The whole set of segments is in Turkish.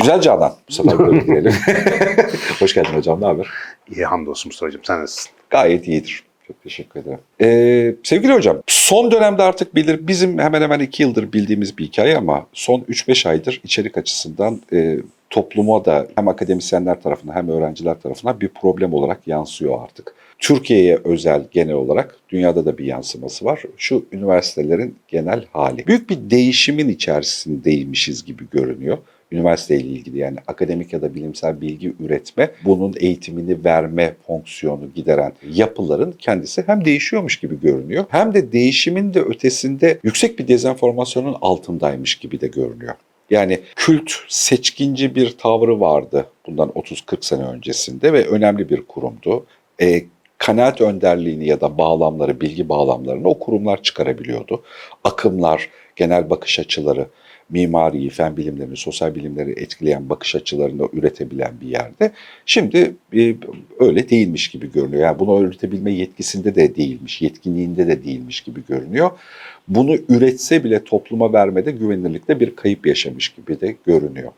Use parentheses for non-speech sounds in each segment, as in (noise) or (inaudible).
Güzel Canan. Bu sefer böyle (laughs) diyelim. (laughs) Hoş geldin hocam. Ne haber? İyi hamdolsun Mustafa'cığım. Sen nasılsın? Gayet iyidir. Çok teşekkür ederim. Ee, sevgili hocam, son dönemde artık bilir, bizim hemen hemen iki yıldır bildiğimiz bir hikaye ama son 3-5 aydır içerik açısından e, topluma da hem akademisyenler tarafından hem öğrenciler tarafından bir problem olarak yansıyor artık. Türkiye'ye özel genel olarak dünyada da bir yansıması var. Şu üniversitelerin genel hali. Büyük bir değişimin içerisindeymişiz gibi görünüyor üniversiteyle ilgili yani akademik ya da bilimsel bilgi üretme, bunun eğitimini verme fonksiyonu gideren yapıların kendisi hem değişiyormuş gibi görünüyor hem de değişimin de ötesinde yüksek bir dezenformasyonun altındaymış gibi de görünüyor. Yani kült seçkinci bir tavrı vardı bundan 30-40 sene öncesinde ve önemli bir kurumdu. E, kanaat önderliğini ya da bağlamları, bilgi bağlamlarını o kurumlar çıkarabiliyordu. Akımlar, genel bakış açıları, mimariyi, fen bilimlerini, sosyal bilimleri etkileyen bakış açılarını üretebilen bir yerde. Şimdi e, öyle değilmiş gibi görünüyor. Yani bunu üretebilme yetkisinde de değilmiş, yetkinliğinde de değilmiş gibi görünüyor. Bunu üretse bile topluma vermede güvenilirlikte bir kayıp yaşamış gibi de görünüyor.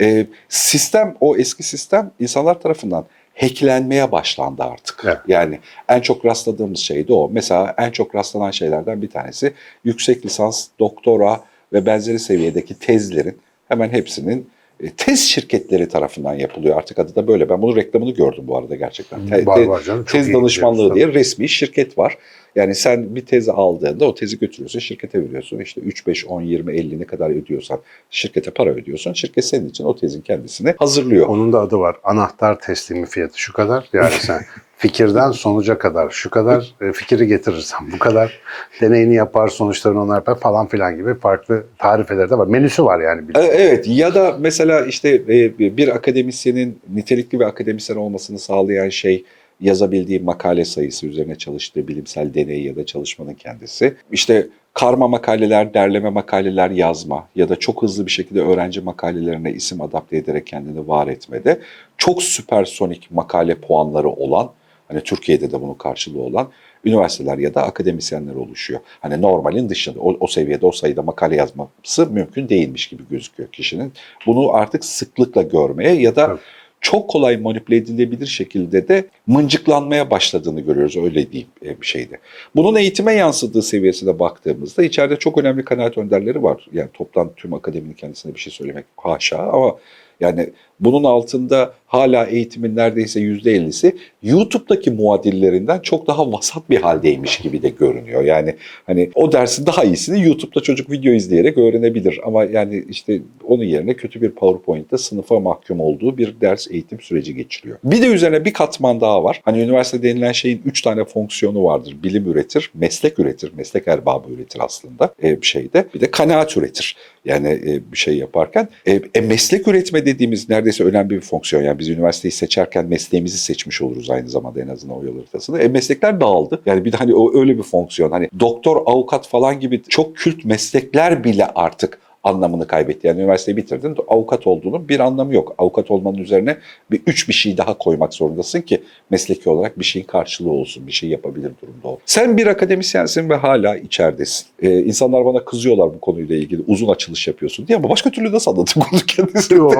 E, sistem, o eski sistem insanlar tarafından hacklenmeye başlandı artık. Evet. Yani en çok rastladığımız şey de o. Mesela en çok rastlanan şeylerden bir tanesi yüksek lisans, doktora ve benzeri seviyedeki tezlerin hemen hepsinin e, tez şirketleri tarafından yapılıyor. Artık adı da böyle. Ben bunun reklamını gördüm bu arada gerçekten. Te- Var, var canım. Tez danışmanlığı diye resmi şirket var. Yani sen bir tezi aldığında o tezi götürüyorsun, şirkete veriyorsun. İşte 3, 5, 10, 20, 50 ne kadar ödüyorsan şirkete para ödüyorsun. Şirket senin için o tezin kendisini hazırlıyor. Onun da adı var. Anahtar teslimi fiyatı şu kadar. Yani sen (laughs) fikirden sonuca kadar şu kadar e, fikri getirirsen bu kadar deneyini yapar sonuçlarını onlar yapar falan filan gibi farklı tarifeleri de var. Menüsü var yani. E, Evet ya da mesela işte e, bir akademisyenin nitelikli bir akademisyen olmasını sağlayan şey yazabildiği makale sayısı üzerine çalıştığı bilimsel deney ya da çalışmanın kendisi. İşte karma makaleler, derleme makaleler yazma ya da çok hızlı bir şekilde öğrenci makalelerine isim adapte ederek kendini var etmede çok süpersonik makale puanları olan hani Türkiye'de de bunun karşılığı olan üniversiteler ya da akademisyenler oluşuyor. Hani normalin dışında o, o seviyede o sayıda makale yazması mümkün değilmiş gibi gözüküyor kişinin. Bunu artık sıklıkla görmeye ya da Tabii. çok kolay manipüle edilebilir şekilde de mıncıklanmaya başladığını görüyoruz öyle diyeyim e, bir şeyde. Bunun eğitime yansıdığı seviyesine baktığımızda içeride çok önemli kanaat önderleri var. Yani toptan tüm akademinin kendisine bir şey söylemek haşa ama yani bunun altında hala eğitimin neredeyse yüzde ellisi YouTube'daki muadillerinden çok daha vasat bir haldeymiş gibi de görünüyor. Yani hani o dersin daha iyisini YouTube'da çocuk video izleyerek öğrenebilir ama yani işte onun yerine kötü bir PowerPoint'te sınıfa mahkum olduğu bir ders eğitim süreci geçiriyor. Bir de üzerine bir katman daha var. Hani üniversite denilen şeyin üç tane fonksiyonu vardır. Bilim üretir, meslek üretir, meslek erbabı üretir aslında e, bir şeyde. Bir de kanaat üretir. Yani e, bir şey yaparken. E, e, meslek üretme dediğimiz neredeyse önemli bir fonksiyon. Yani biz üniversiteyi seçerken mesleğimizi seçmiş oluruz aynı zamanda en azından o yol haritasında. E, meslekler dağıldı. Yani bir de hani o öyle bir fonksiyon. Hani doktor, avukat falan gibi çok kült meslekler bile artık anlamını kaybetti. Yani üniversiteyi bitirdin, avukat olduğunun bir anlamı yok. Avukat olmanın üzerine bir üç bir şey daha koymak zorundasın ki mesleki olarak bir şeyin karşılığı olsun, bir şey yapabilir durumda ol. Sen bir akademisyensin ve hala içeridesin. Ee, insanlar bana kızıyorlar bu konuyla ilgili. Uzun açılış yapıyorsun diye ama başka türlü nasıl anlatayım konu kendisini? Yo,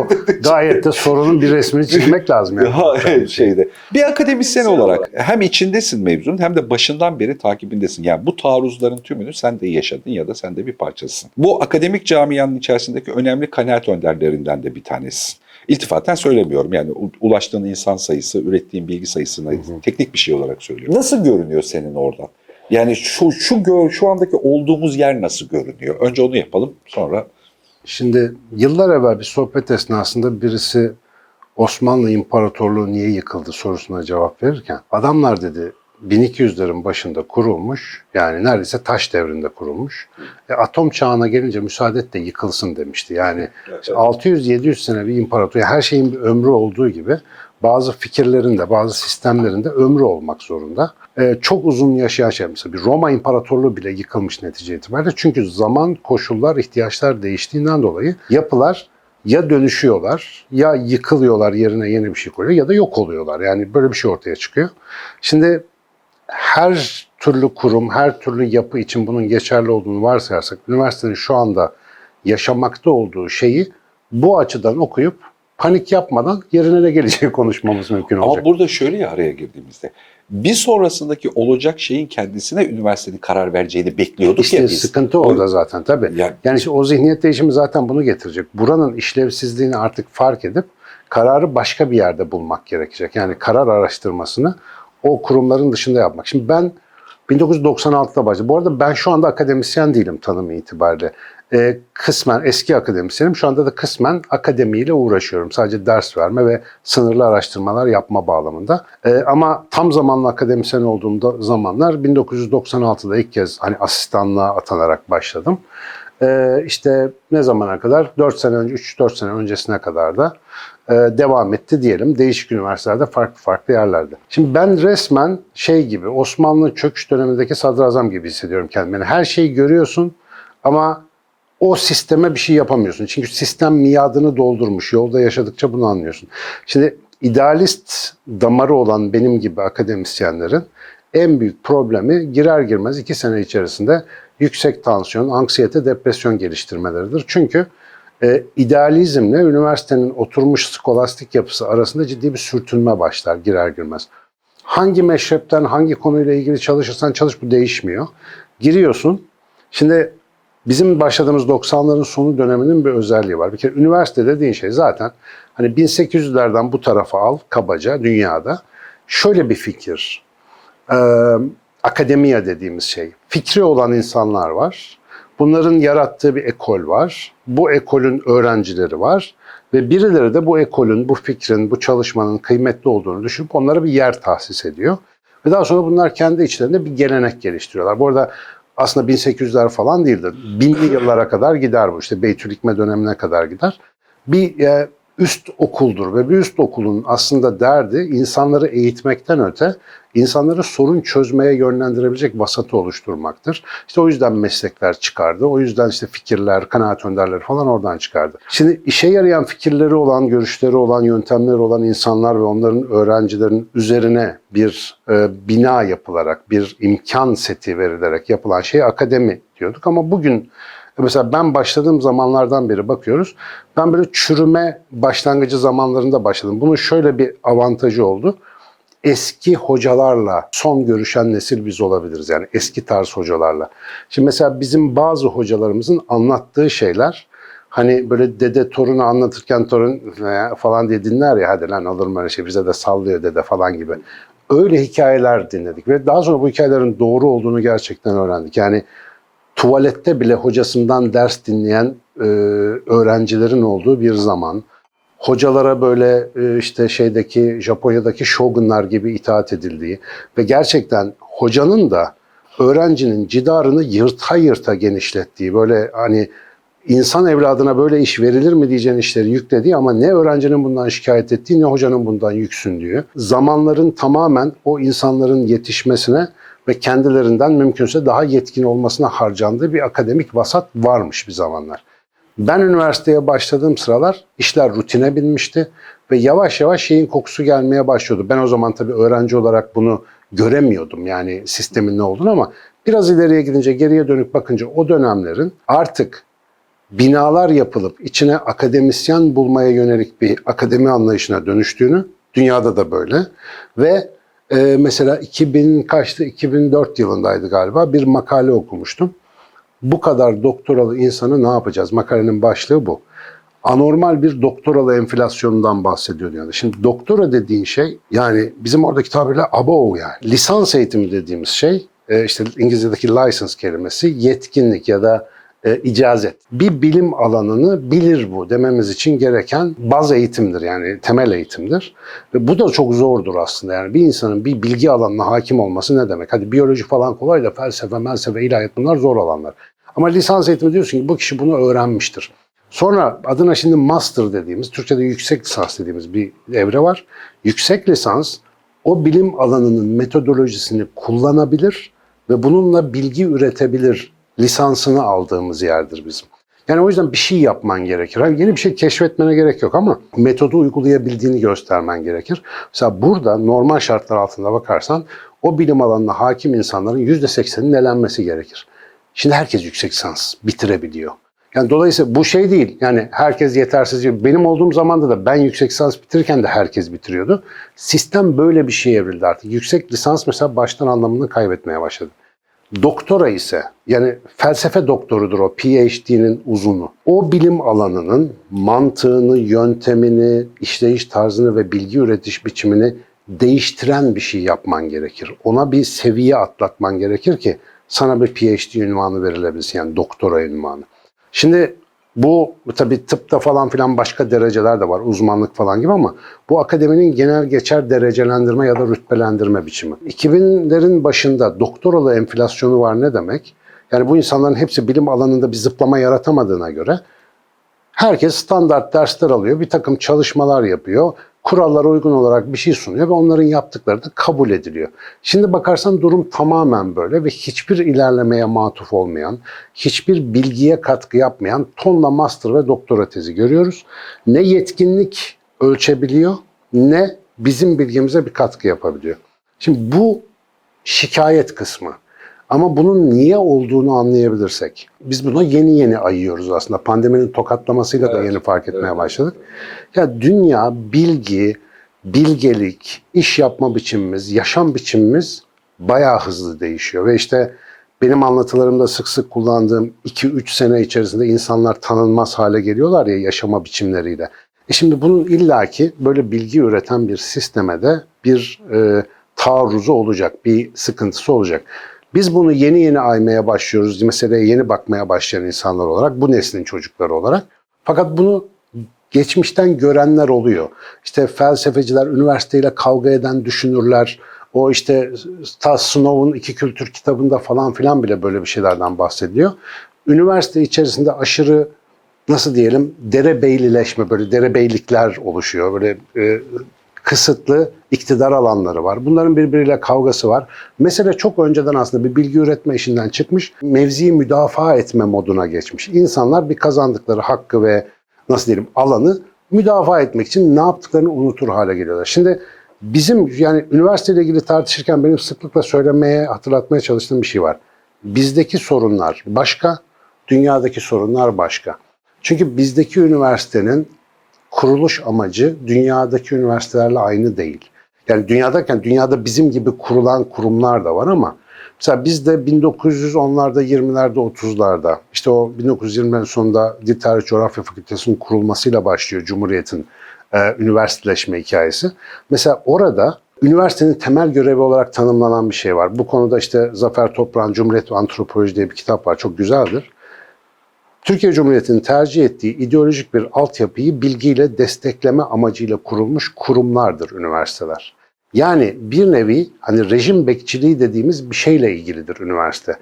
gayet de sorunun bir resmini çizmek lazım yani. Ha, evet, şeyde. Bir akademisyen olarak hem içindesin mevzunun hem de başından beri takibindesin. Yani bu taarruzların tümünü sen de yaşadın ya da sen de bir parçasısın. Bu akademik camianın içerisindeki önemli kanaat önderlerinden de bir tanesisin. İltifaten söylemiyorum yani ulaştığın insan sayısı, ürettiğin bilgi sayısına teknik bir şey olarak söylüyorum. Nasıl görünüyor senin oradan? Yani şu şu gör, şu andaki olduğumuz yer nasıl görünüyor? Önce onu yapalım sonra Şimdi yıllar evvel bir sohbet esnasında birisi Osmanlı İmparatorluğu niye yıkıldı sorusuna cevap verirken adamlar dedi 1200'lerin başında kurulmuş yani neredeyse taş devrinde kurulmuş. E, atom çağına gelince müsaade et de yıkılsın demişti. Yani işte 600-700 sene bir imparator her şeyin bir ömrü olduğu gibi bazı fikirlerin de bazı sistemlerin de ömrü olmak zorunda. E, çok uzun yaşayan şey mesela bir Roma İmparatorluğu bile yıkılmış netice itibariyle. Çünkü zaman, koşullar, ihtiyaçlar değiştiğinden dolayı yapılar ya dönüşüyorlar ya yıkılıyorlar yerine yeni bir şey koyuyor ya da yok oluyorlar. Yani böyle bir şey ortaya çıkıyor. Şimdi her türlü kurum, her türlü yapı için bunun geçerli olduğunu varsayarsak üniversitenin şu anda yaşamakta olduğu şeyi bu açıdan okuyup panik yapmadan yerine ne geleceği (laughs) konuşmamız mümkün olacak. Ama burada şöyle ya araya girdiğimizde bir sonrasındaki olacak şeyin kendisine üniversitenin karar vereceğini bekliyorduk İşte ya biz. sıkıntı orada zaten tabii. Yani- Yani işte o zihniyet değişimi zaten bunu getirecek. Buranın işlevsizliğini artık fark edip kararı başka bir yerde bulmak gerekecek. Yani karar araştırmasını o kurumların dışında yapmak. Şimdi ben 1996'da başladım. Bu arada ben şu anda akademisyen değilim tanımı itibariyle. Ee, kısmen eski akademisyenim. Şu anda da kısmen akademiyle uğraşıyorum. Sadece ders verme ve sınırlı araştırmalar yapma bağlamında. Ee, ama tam zamanlı akademisyen olduğumda zamanlar 1996'da ilk kez hani asistanlığa atanarak başladım. Ee, işte ne zamana kadar? 4 sene önce, 3-4 sene öncesine kadar da devam etti diyelim. Değişik üniversitelerde farklı farklı yerlerde. Şimdi ben resmen şey gibi Osmanlı çöküş dönemindeki sadrazam gibi hissediyorum kendimi. Yani her şeyi görüyorsun ama o sisteme bir şey yapamıyorsun. Çünkü sistem miadını doldurmuş. Yolda yaşadıkça bunu anlıyorsun. Şimdi idealist damarı olan benim gibi akademisyenlerin en büyük problemi girer girmez iki sene içerisinde yüksek tansiyon, anksiyete, depresyon geliştirmeleridir. Çünkü e, idealizmle üniversitenin oturmuş skolastik yapısı arasında ciddi bir sürtünme başlar girer girmez. Hangi meşrepten, hangi konuyla ilgili çalışırsan çalış bu değişmiyor. Giriyorsun. Şimdi bizim başladığımız 90'ların sonu döneminin bir özelliği var. Bir kere üniversite dediğin şey zaten hani 1800'lerden bu tarafa al kabaca dünyada. Şöyle bir fikir. Ee, akademiya dediğimiz şey. Fikri olan insanlar var. Bunların yarattığı bir ekol var. Bu ekolün öğrencileri var. Ve birileri de bu ekolün, bu fikrin, bu çalışmanın kıymetli olduğunu düşünüp onlara bir yer tahsis ediyor. Ve daha sonra bunlar kendi içlerinde bir gelenek geliştiriyorlar. Bu arada aslında 1800'ler falan değildir. Binli yıllara kadar gider bu. İşte Beytülikme dönemine kadar gider. Bir e, üst okuldur ve bir üst okulun aslında derdi insanları eğitmekten öte insanları sorun çözmeye yönlendirebilecek vasatı oluşturmaktır. İşte o yüzden meslekler çıkardı. O yüzden işte fikirler, kanaat önderleri falan oradan çıkardı. Şimdi işe yarayan fikirleri olan, görüşleri olan, yöntemleri olan insanlar ve onların öğrencilerin üzerine bir e, bina yapılarak, bir imkan seti verilerek yapılan şey akademi diyorduk. Ama bugün Mesela ben başladığım zamanlardan beri bakıyoruz. Ben böyle çürüme başlangıcı zamanlarında başladım. Bunun şöyle bir avantajı oldu. Eski hocalarla son görüşen nesil biz olabiliriz. Yani eski tarz hocalarla. Şimdi mesela bizim bazı hocalarımızın anlattığı şeyler hani böyle dede torunu anlatırken torun falan diye dinler ya hadi lan olur mu öyle şey bize de sallıyor dede falan gibi. Öyle hikayeler dinledik ve daha sonra bu hikayelerin doğru olduğunu gerçekten öğrendik. Yani tuvalette bile hocasından ders dinleyen e, öğrencilerin olduğu bir zaman. Hocalara böyle e, işte şeydeki Japonya'daki shogunlar gibi itaat edildiği ve gerçekten hocanın da öğrencinin cidarını yırta yırta genişlettiği böyle hani insan evladına böyle iş verilir mi diyeceğin işleri yüklediği ama ne öğrencinin bundan şikayet ettiği ne hocanın bundan yüksündüğü. Zamanların tamamen o insanların yetişmesine ve kendilerinden mümkünse daha yetkin olmasına harcandığı bir akademik vasat varmış bir zamanlar. Ben üniversiteye başladığım sıralar işler rutine binmişti ve yavaş yavaş şeyin kokusu gelmeye başlıyordu. Ben o zaman tabii öğrenci olarak bunu göremiyordum yani sistemin ne olduğunu ama biraz ileriye gidince geriye dönüp bakınca o dönemlerin artık binalar yapılıp içine akademisyen bulmaya yönelik bir akademi anlayışına dönüştüğünü, dünyada da böyle ve e, mesela 2000 kaçtı 2004 yılındaydı galiba bir makale okumuştum. Bu kadar doktoralı insanı ne yapacağız? Makalenin başlığı bu. Anormal bir doktoralı enflasyonundan bahsediyor yani. Şimdi doktora dediğin şey yani bizim oradaki tabirle above yani. Lisans eğitimi dediğimiz şey e, işte İngilizce'deki license kelimesi yetkinlik ya da e, icazet. Bir bilim alanını bilir bu dememiz için gereken baz eğitimdir yani temel eğitimdir. Ve bu da çok zordur aslında yani bir insanın bir bilgi alanına hakim olması ne demek? Hadi biyoloji falan kolay da felsefe, felsefe, ilahiyat bunlar zor alanlar. Ama lisans eğitimi diyorsun ki bu kişi bunu öğrenmiştir. Sonra adına şimdi master dediğimiz, Türkçe'de yüksek lisans dediğimiz bir evre var. Yüksek lisans o bilim alanının metodolojisini kullanabilir ve bununla bilgi üretebilir lisansını aldığımız yerdir bizim. Yani o yüzden bir şey yapman gerekir. Hani yeni bir şey keşfetmene gerek yok ama metodu uygulayabildiğini göstermen gerekir. Mesela burada normal şartlar altında bakarsan o bilim alanına hakim insanların %80'inin elenmesi gerekir. Şimdi herkes yüksek lisans bitirebiliyor. Yani dolayısıyla bu şey değil. Yani herkes yetersiz. Benim olduğum zamanda da ben yüksek lisans bitirirken de herkes bitiriyordu. Sistem böyle bir şeye evrildi artık. Yüksek lisans mesela baştan anlamını kaybetmeye başladı. Doktora ise yani felsefe doktorudur o PhD'nin uzunu. O bilim alanının mantığını, yöntemini, işleyiş tarzını ve bilgi üretiş biçimini değiştiren bir şey yapman gerekir. Ona bir seviye atlatman gerekir ki sana bir PhD ünvanı verilebilsin yani doktora ünvanı. Şimdi bu tabii tıpta falan filan başka dereceler de var, uzmanlık falan gibi ama bu akademinin genel geçer derecelendirme ya da rütbelendirme biçimi. 2000'lerin başında doktoralı enflasyonu var ne demek? Yani bu insanların hepsi bilim alanında bir zıplama yaratamadığına göre herkes standart dersler alıyor, bir takım çalışmalar yapıyor, kurallara uygun olarak bir şey sunuyor ve onların yaptıkları da kabul ediliyor. Şimdi bakarsan durum tamamen böyle ve hiçbir ilerlemeye matuf olmayan, hiçbir bilgiye katkı yapmayan tonla master ve doktora tezi görüyoruz. Ne yetkinlik ölçebiliyor ne bizim bilgimize bir katkı yapabiliyor. Şimdi bu şikayet kısmı. Ama bunun niye olduğunu anlayabilirsek, biz buna yeni yeni ayıyoruz aslında. Pandeminin tokatlamasıyla da Evet, yeni fark etmeye evet. başladık. Ya dünya, bilgi, bilgelik, iş yapma biçimimiz, yaşam biçimimiz bayağı hızlı değişiyor. Ve işte benim anlatılarımda sık sık kullandığım 2-3 sene içerisinde insanlar tanınmaz hale geliyorlar ya yaşama biçimleriyle. E şimdi bunun illaki böyle bilgi üreten bir sisteme de bir e, taarruzu olacak, bir sıkıntısı olacak. Biz bunu yeni yeni aymaya başlıyoruz, meseleye yeni bakmaya başlayan insanlar olarak, bu neslin çocukları olarak. Fakat bunu geçmişten görenler oluyor. İşte felsefeciler, üniversiteyle kavga eden düşünürler, o işte ta Snow'un iki kültür kitabında falan filan bile böyle bir şeylerden bahsediliyor. Üniversite içerisinde aşırı nasıl diyelim derebeylileşme böyle derebeylikler oluşuyor. Böyle e, kısıtlı iktidar alanları var. Bunların birbiriyle kavgası var. Mesele çok önceden aslında bir bilgi üretme işinden çıkmış. Mevziyi müdafaa etme moduna geçmiş. İnsanlar bir kazandıkları hakkı ve nasıl diyelim alanı müdafaa etmek için ne yaptıklarını unutur hale geliyorlar. Şimdi bizim yani üniversiteyle ilgili tartışırken benim sıklıkla söylemeye, hatırlatmaya çalıştığım bir şey var. Bizdeki sorunlar başka, dünyadaki sorunlar başka. Çünkü bizdeki üniversitenin kuruluş amacı dünyadaki üniversitelerle aynı değil. Yani dünyadayken dünyada bizim gibi kurulan kurumlar da var ama mesela bizde 1910'larda, 20'lerde, 30'larda işte o 1920'lerin sonunda Dil Tarih Coğrafya Fakültesi'nin kurulmasıyla başlıyor Cumhuriyet'in e, üniversiteleşme hikayesi. Mesela orada üniversitenin temel görevi olarak tanımlanan bir şey var. Bu konuda işte Zafer Toprak'ın Cumhuriyet ve Antropoloji diye bir kitap var. Çok güzeldir. Türkiye Cumhuriyeti'nin tercih ettiği ideolojik bir altyapıyı bilgiyle destekleme amacıyla kurulmuş kurumlardır üniversiteler. Yani bir nevi hani rejim bekçiliği dediğimiz bir şeyle ilgilidir üniversite.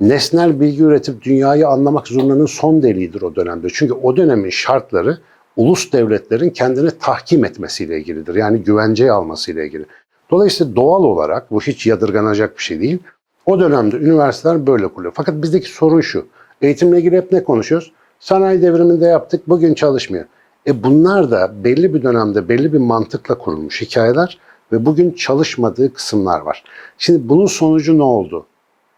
Nesnel bilgi üretip dünyayı anlamak zurnanın son deliğidir o dönemde. Çünkü o dönemin şartları ulus devletlerin kendini tahkim etmesiyle ilgilidir. Yani güvenceye almasıyla ilgili. Dolayısıyla doğal olarak bu hiç yadırganacak bir şey değil. O dönemde üniversiteler böyle kuruluyor. Fakat bizdeki sorun şu. Eğitimle ilgili hep ne konuşuyoruz? Sanayi devriminde yaptık, bugün çalışmıyor. E bunlar da belli bir dönemde belli bir mantıkla kurulmuş hikayeler ve bugün çalışmadığı kısımlar var. Şimdi bunun sonucu ne oldu?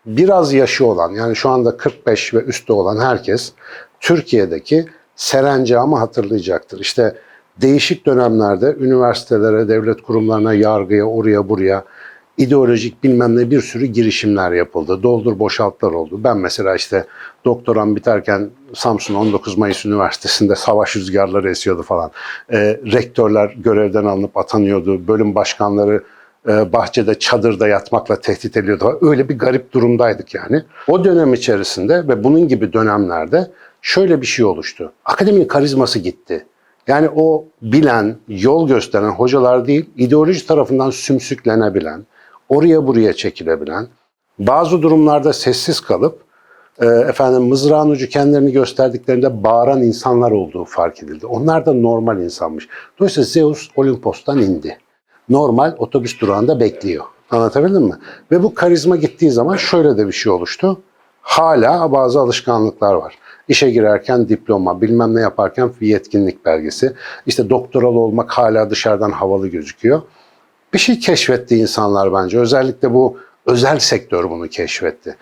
Biraz yaşı olan yani şu anda 45 ve üstü olan herkes Türkiye'deki serencamı hatırlayacaktır. İşte değişik dönemlerde üniversitelere, devlet kurumlarına, yargıya, oraya buraya ideolojik bilmem ne bir sürü girişimler yapıldı. Doldur boşaltlar oldu. Ben mesela işte doktoram biterken Samsun 19 Mayıs Üniversitesi'nde savaş rüzgarları esiyordu falan. Ee, rektörler görevden alınıp atanıyordu. Bölüm başkanları e, bahçede çadırda yatmakla tehdit ediyordu. Öyle bir garip durumdaydık yani. O dönem içerisinde ve bunun gibi dönemlerde şöyle bir şey oluştu. Akademinin karizması gitti. Yani o bilen, yol gösteren hocalar değil, ideoloji tarafından sümsüklenebilen, oraya buraya çekilebilen, bazı durumlarda sessiz kalıp e, efendim mızrağın ucu kendilerini gösterdiklerinde bağıran insanlar olduğu fark edildi. Onlar da normal insanmış. Dolayısıyla Zeus Olimpos'tan indi. Normal otobüs durağında bekliyor. Anlatabildim mi? Ve bu karizma gittiği zaman şöyle de bir şey oluştu. Hala bazı alışkanlıklar var. İşe girerken diploma, bilmem ne yaparken yetkinlik belgesi. İşte doktoral olmak hala dışarıdan havalı gözüküyor. Bir şey keşfetti insanlar bence. Özellikle bu özel sektör bunu keşfetti.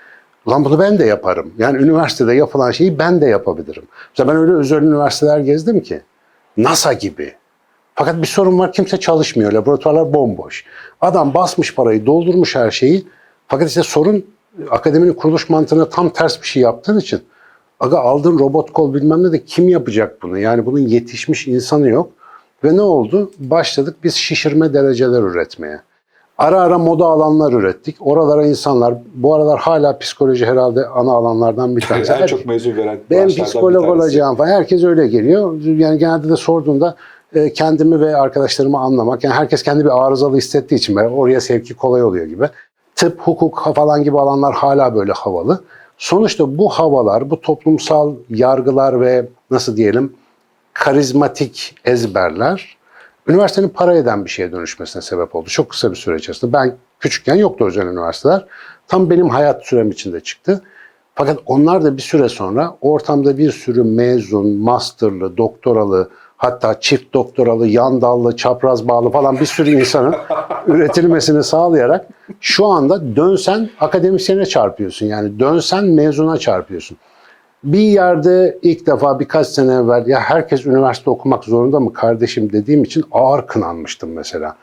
Ulan bunu ben de yaparım. Yani üniversitede yapılan şeyi ben de yapabilirim. Mesela ben öyle özel üniversiteler gezdim ki. NASA gibi. Fakat bir sorun var kimse çalışmıyor. Laboratuvarlar bomboş. Adam basmış parayı, doldurmuş her şeyi. Fakat işte sorun akademinin kuruluş mantığına tam ters bir şey yaptığın için. Aga aldığın robot kol bilmem ne de kim yapacak bunu? Yani bunun yetişmiş insanı yok. Ve ne oldu? Başladık biz şişirme dereceler üretmeye. Ara ara moda alanlar ürettik. Oralara insanlar, bu aralar hala psikoloji herhalde ana alanlardan bir (laughs) tanesi. en çok mezun veren Ben psikolog olacağım falan. Herkes öyle geliyor. Yani genelde de sorduğunda e, kendimi ve arkadaşlarımı anlamak. Yani herkes kendi bir arızalı hissettiği için böyle oraya sevki kolay oluyor gibi. Tıp, hukuk falan gibi alanlar hala böyle havalı. Sonuçta bu havalar, bu toplumsal yargılar ve nasıl diyelim karizmatik ezberler üniversitenin para eden bir şeye dönüşmesine sebep oldu. Çok kısa bir süre içerisinde. Ben küçükken yoktu özel üniversiteler. Tam benim hayat sürem içinde çıktı. Fakat onlar da bir süre sonra ortamda bir sürü mezun, masterlı, doktoralı, hatta çift doktoralı, yan dallı, çapraz bağlı falan bir sürü insanın (laughs) üretilmesini sağlayarak şu anda dönsen akademisyene çarpıyorsun. Yani dönsen mezuna çarpıyorsun. Bir yerde ilk defa birkaç sene evvel ya herkes üniversite okumak zorunda mı kardeşim dediğim için ağır kınanmıştım mesela.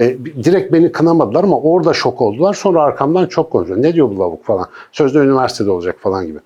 E, direkt beni kınamadılar ama orada şok oldular. Sonra arkamdan çok konuşuyor. Ne diyor bu lavuk falan. Sözde üniversitede olacak falan gibi.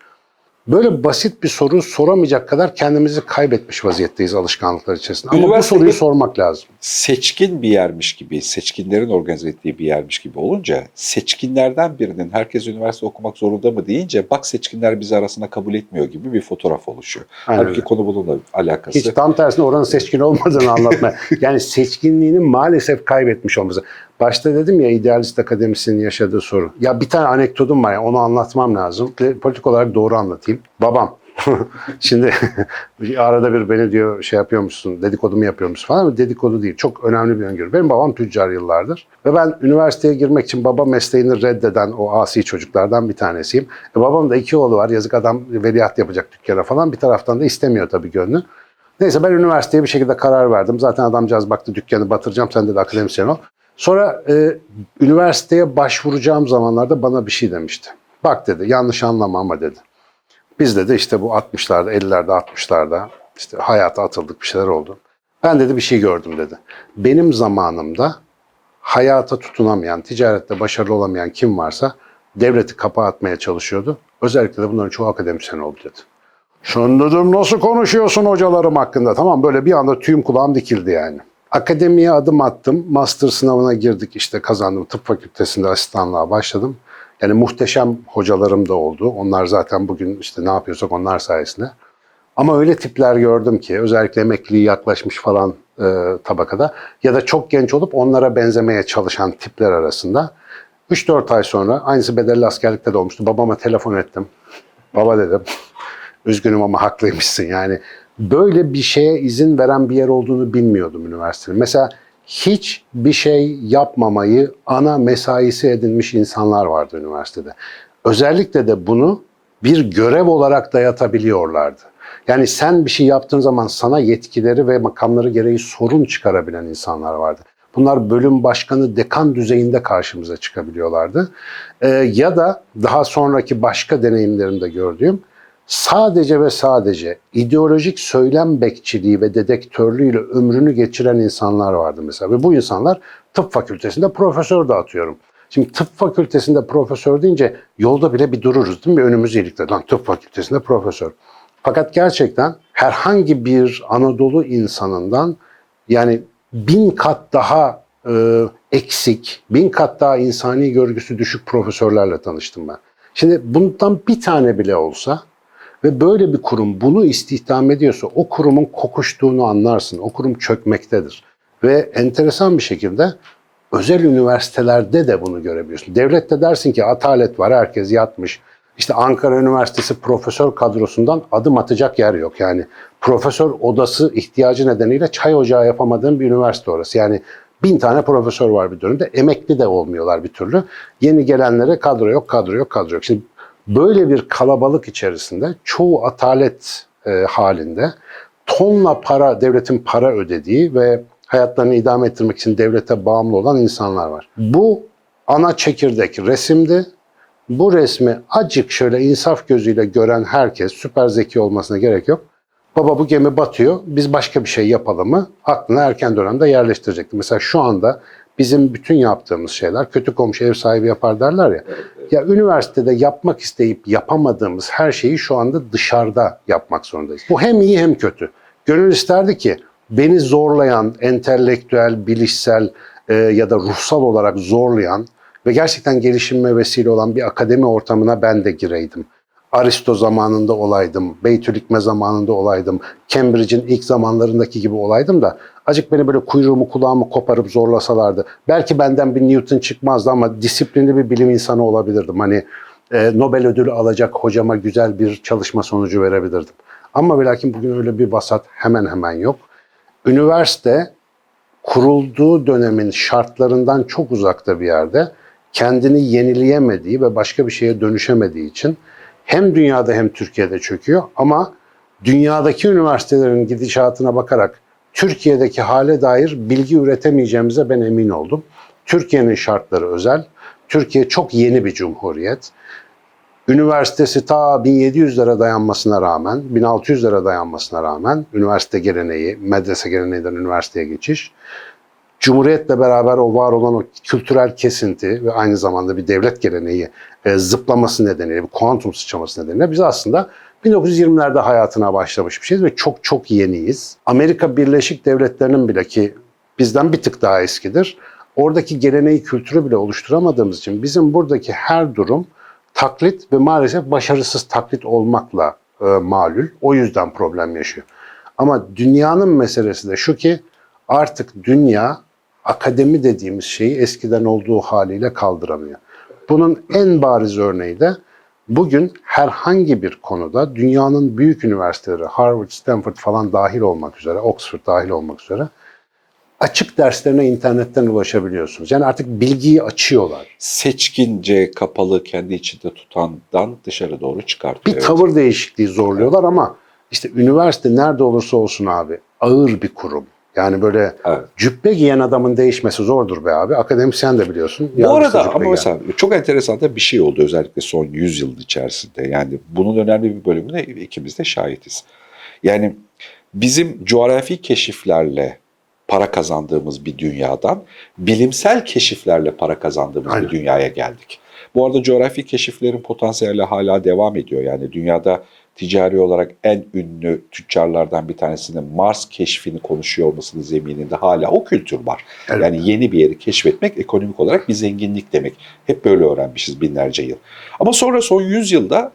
Böyle basit bir soru soramayacak kadar kendimizi kaybetmiş vaziyetteyiz alışkanlıklar içerisinde. Ama bu soruyu sormak lazım. seçkin bir yermiş gibi, seçkinlerin organize ettiği bir yermiş gibi olunca seçkinlerden birinin herkes üniversite okumak zorunda mı deyince bak seçkinler bizi arasına kabul etmiyor gibi bir fotoğraf oluşuyor. Aynen Halbuki öyle. konu bununla alakası. Hiç tam tersine oranın seçkin olmadığını anlatmaya. (laughs) yani seçkinliğini maalesef kaybetmiş olması. Başta dedim ya idealist akademisyenin yaşadığı sorun. Ya bir tane anekdotum var ya onu anlatmam lazım. Politik olarak doğru anlatayım. Babam. (laughs) Şimdi (laughs) arada bir beni diyor şey yapıyormuşsun, dedikodu mu yapıyormuşsun falan ama dedikodu değil. Çok önemli bir öngörü. Benim babam tüccar yıllardır. Ve ben üniversiteye girmek için baba mesleğini reddeden o asi çocuklardan bir tanesiyim. E, babam da iki oğlu var. Yazık adam veliaht yapacak dükkana falan. Bir taraftan da istemiyor tabii gönlü. Neyse ben üniversiteye bir şekilde karar verdim. Zaten adamcağız baktı dükkanı batıracağım sen de akademisyen ol. Sonra e, üniversiteye başvuracağım zamanlarda bana bir şey demişti. Bak dedi yanlış anlama ama dedi. Biz dedi işte bu 60'larda 50'lerde 60'larda işte hayata atıldık bir şeyler oldu. Ben dedi bir şey gördüm dedi. Benim zamanımda hayata tutunamayan, ticarette başarılı olamayan kim varsa devleti kapağı atmaya çalışıyordu. Özellikle de bunların çoğu akademisyen oldu dedi. Sen dedim nasıl konuşuyorsun hocalarım hakkında? Tamam böyle bir anda tüyüm kulağım dikildi yani. Akademiye adım attım. Master sınavına girdik işte kazandım. Tıp fakültesinde asistanlığa başladım. Yani muhteşem hocalarım da oldu. Onlar zaten bugün işte ne yapıyorsak onlar sayesinde. Ama öyle tipler gördüm ki özellikle emekliliği yaklaşmış falan e, tabakada ya da çok genç olup onlara benzemeye çalışan tipler arasında 3-4 ay sonra aynısı bedelli askerlikte de olmuştu. Babama telefon ettim. Baba dedim. Üzgünüm ama haklıymışsın. Yani böyle bir şeye izin veren bir yer olduğunu bilmiyordum üniversitenin. Mesela hiç bir şey yapmamayı ana mesaisi edinmiş insanlar vardı üniversitede. Özellikle de bunu bir görev olarak dayatabiliyorlardı. Yani sen bir şey yaptığın zaman sana yetkileri ve makamları gereği sorun çıkarabilen insanlar vardı. Bunlar bölüm başkanı, dekan düzeyinde karşımıza çıkabiliyorlardı. Ee, ya da daha sonraki başka deneyimlerimde gördüğüm sadece ve sadece ideolojik söylem bekçiliği ve dedektörlüğüyle ömrünü geçiren insanlar vardı mesela. Ve bu insanlar tıp fakültesinde profesör de atıyorum. Şimdi tıp fakültesinde profesör deyince yolda bile bir dururuz değil mi? Önümüz iyilikte. Lan tıp fakültesinde profesör. Fakat gerçekten herhangi bir Anadolu insanından yani bin kat daha e, eksik, bin kat daha insani görgüsü düşük profesörlerle tanıştım ben. Şimdi bundan bir tane bile olsa ve böyle bir kurum bunu istihdam ediyorsa o kurumun kokuştuğunu anlarsın. O kurum çökmektedir. Ve enteresan bir şekilde özel üniversitelerde de bunu görebiliyorsun. Devlette dersin ki atalet var, herkes yatmış. İşte Ankara Üniversitesi profesör kadrosundan adım atacak yer yok. Yani profesör odası ihtiyacı nedeniyle çay ocağı yapamadığın bir üniversite orası. Yani bin tane profesör var bir dönemde. Emekli de olmuyorlar bir türlü. Yeni gelenlere kadro yok, kadro yok, kadro yok. Şimdi böyle bir kalabalık içerisinde çoğu atalet e, halinde tonla para, devletin para ödediği ve hayatlarını idame ettirmek için devlete bağımlı olan insanlar var. Bu ana çekirdek resimdi bu resmi acık şöyle insaf gözüyle gören herkes süper zeki olmasına gerek yok. Baba bu gemi batıyor. Biz başka bir şey yapalım mı? Aklına erken dönemde yerleştirecekti. Mesela şu anda bizim bütün yaptığımız şeyler kötü komşu ev sahibi yapar derler ya. Ya üniversitede yapmak isteyip yapamadığımız her şeyi şu anda dışarıda yapmak zorundayız. Bu hem iyi hem kötü. Gönül isterdi ki beni zorlayan, entelektüel, bilişsel e, ya da ruhsal olarak zorlayan ve gerçekten gelişime vesile olan bir akademi ortamına ben de gireydim. Aristo zamanında olaydım, Beytülikme zamanında olaydım, Cambridge'in ilk zamanlarındaki gibi olaydım da acık beni böyle kuyruğumu kulağımı koparıp zorlasalardı. Belki benden bir Newton çıkmazdı ama disiplinli bir bilim insanı olabilirdim. Hani e, Nobel ödülü alacak hocama güzel bir çalışma sonucu verebilirdim. Ama ve bugün öyle bir vasat hemen hemen yok. Üniversite kurulduğu dönemin şartlarından çok uzakta bir yerde kendini yenileyemediği ve başka bir şeye dönüşemediği için hem dünyada hem Türkiye'de çöküyor ama dünyadaki üniversitelerin gidişatına bakarak Türkiye'deki hale dair bilgi üretemeyeceğimize ben emin oldum. Türkiye'nin şartları özel. Türkiye çok yeni bir cumhuriyet. Üniversitesi ta 1700'lere dayanmasına rağmen, 1600'lere dayanmasına rağmen üniversite geleneği, medrese geleneğinden üniversiteye geçiş, Cumhuriyetle beraber o var olan o kültürel kesinti ve aynı zamanda bir devlet geleneği e, zıplaması nedeniyle, bir kuantum sıçraması nedeniyle biz aslında 1920'lerde hayatına başlamış bir şeyiz ve çok çok yeniyiz. Amerika Birleşik Devletleri'nin bile ki bizden bir tık daha eskidir. Oradaki geleneği, kültürü bile oluşturamadığımız için bizim buradaki her durum taklit ve maalesef başarısız taklit olmakla e, malul. O yüzden problem yaşıyor. Ama dünyanın meselesi de şu ki artık dünya akademi dediğimiz şeyi eskiden olduğu haliyle kaldıramıyor. Bunun en bariz örneği de bugün herhangi bir konuda dünyanın büyük üniversiteleri, Harvard, Stanford falan dahil olmak üzere, Oxford dahil olmak üzere açık derslerine internetten ulaşabiliyorsunuz. Yani artık bilgiyi açıyorlar. Seçkince kapalı kendi içinde tutandan dışarı doğru çıkartıyor. Bir Evet. tavır değişikliği zorluyorlar ama işte üniversite nerede olursa olsun abi ağır bir kurum. Yani böyle Evet. cübbe giyen adamın değişmesi zordur be abi. Akademisyen de biliyorsun. Bu arada ama giyen. mesela çok enteresan da bir şey oldu özellikle son 100 yıl içerisinde. Yani bunun önemli bir bölümüne ikimiz de şahitiz. Yani bizim coğrafi keşiflerle para kazandığımız bir dünyadan bilimsel keşiflerle para kazandığımız Aynen. bir dünyaya geldik. Bu arada coğrafi keşiflerin potansiyeli hala devam ediyor. Yani dünyada ticari olarak en ünlü tüccarlardan bir tanesinin Mars keşfini konuşuyor olmasının zemininde hala o kültür var. Evet. Yani yeni bir yeri keşfetmek ekonomik olarak bir zenginlik demek. Hep böyle öğrenmişiz binlerce yıl. Ama sonra son 100 yılda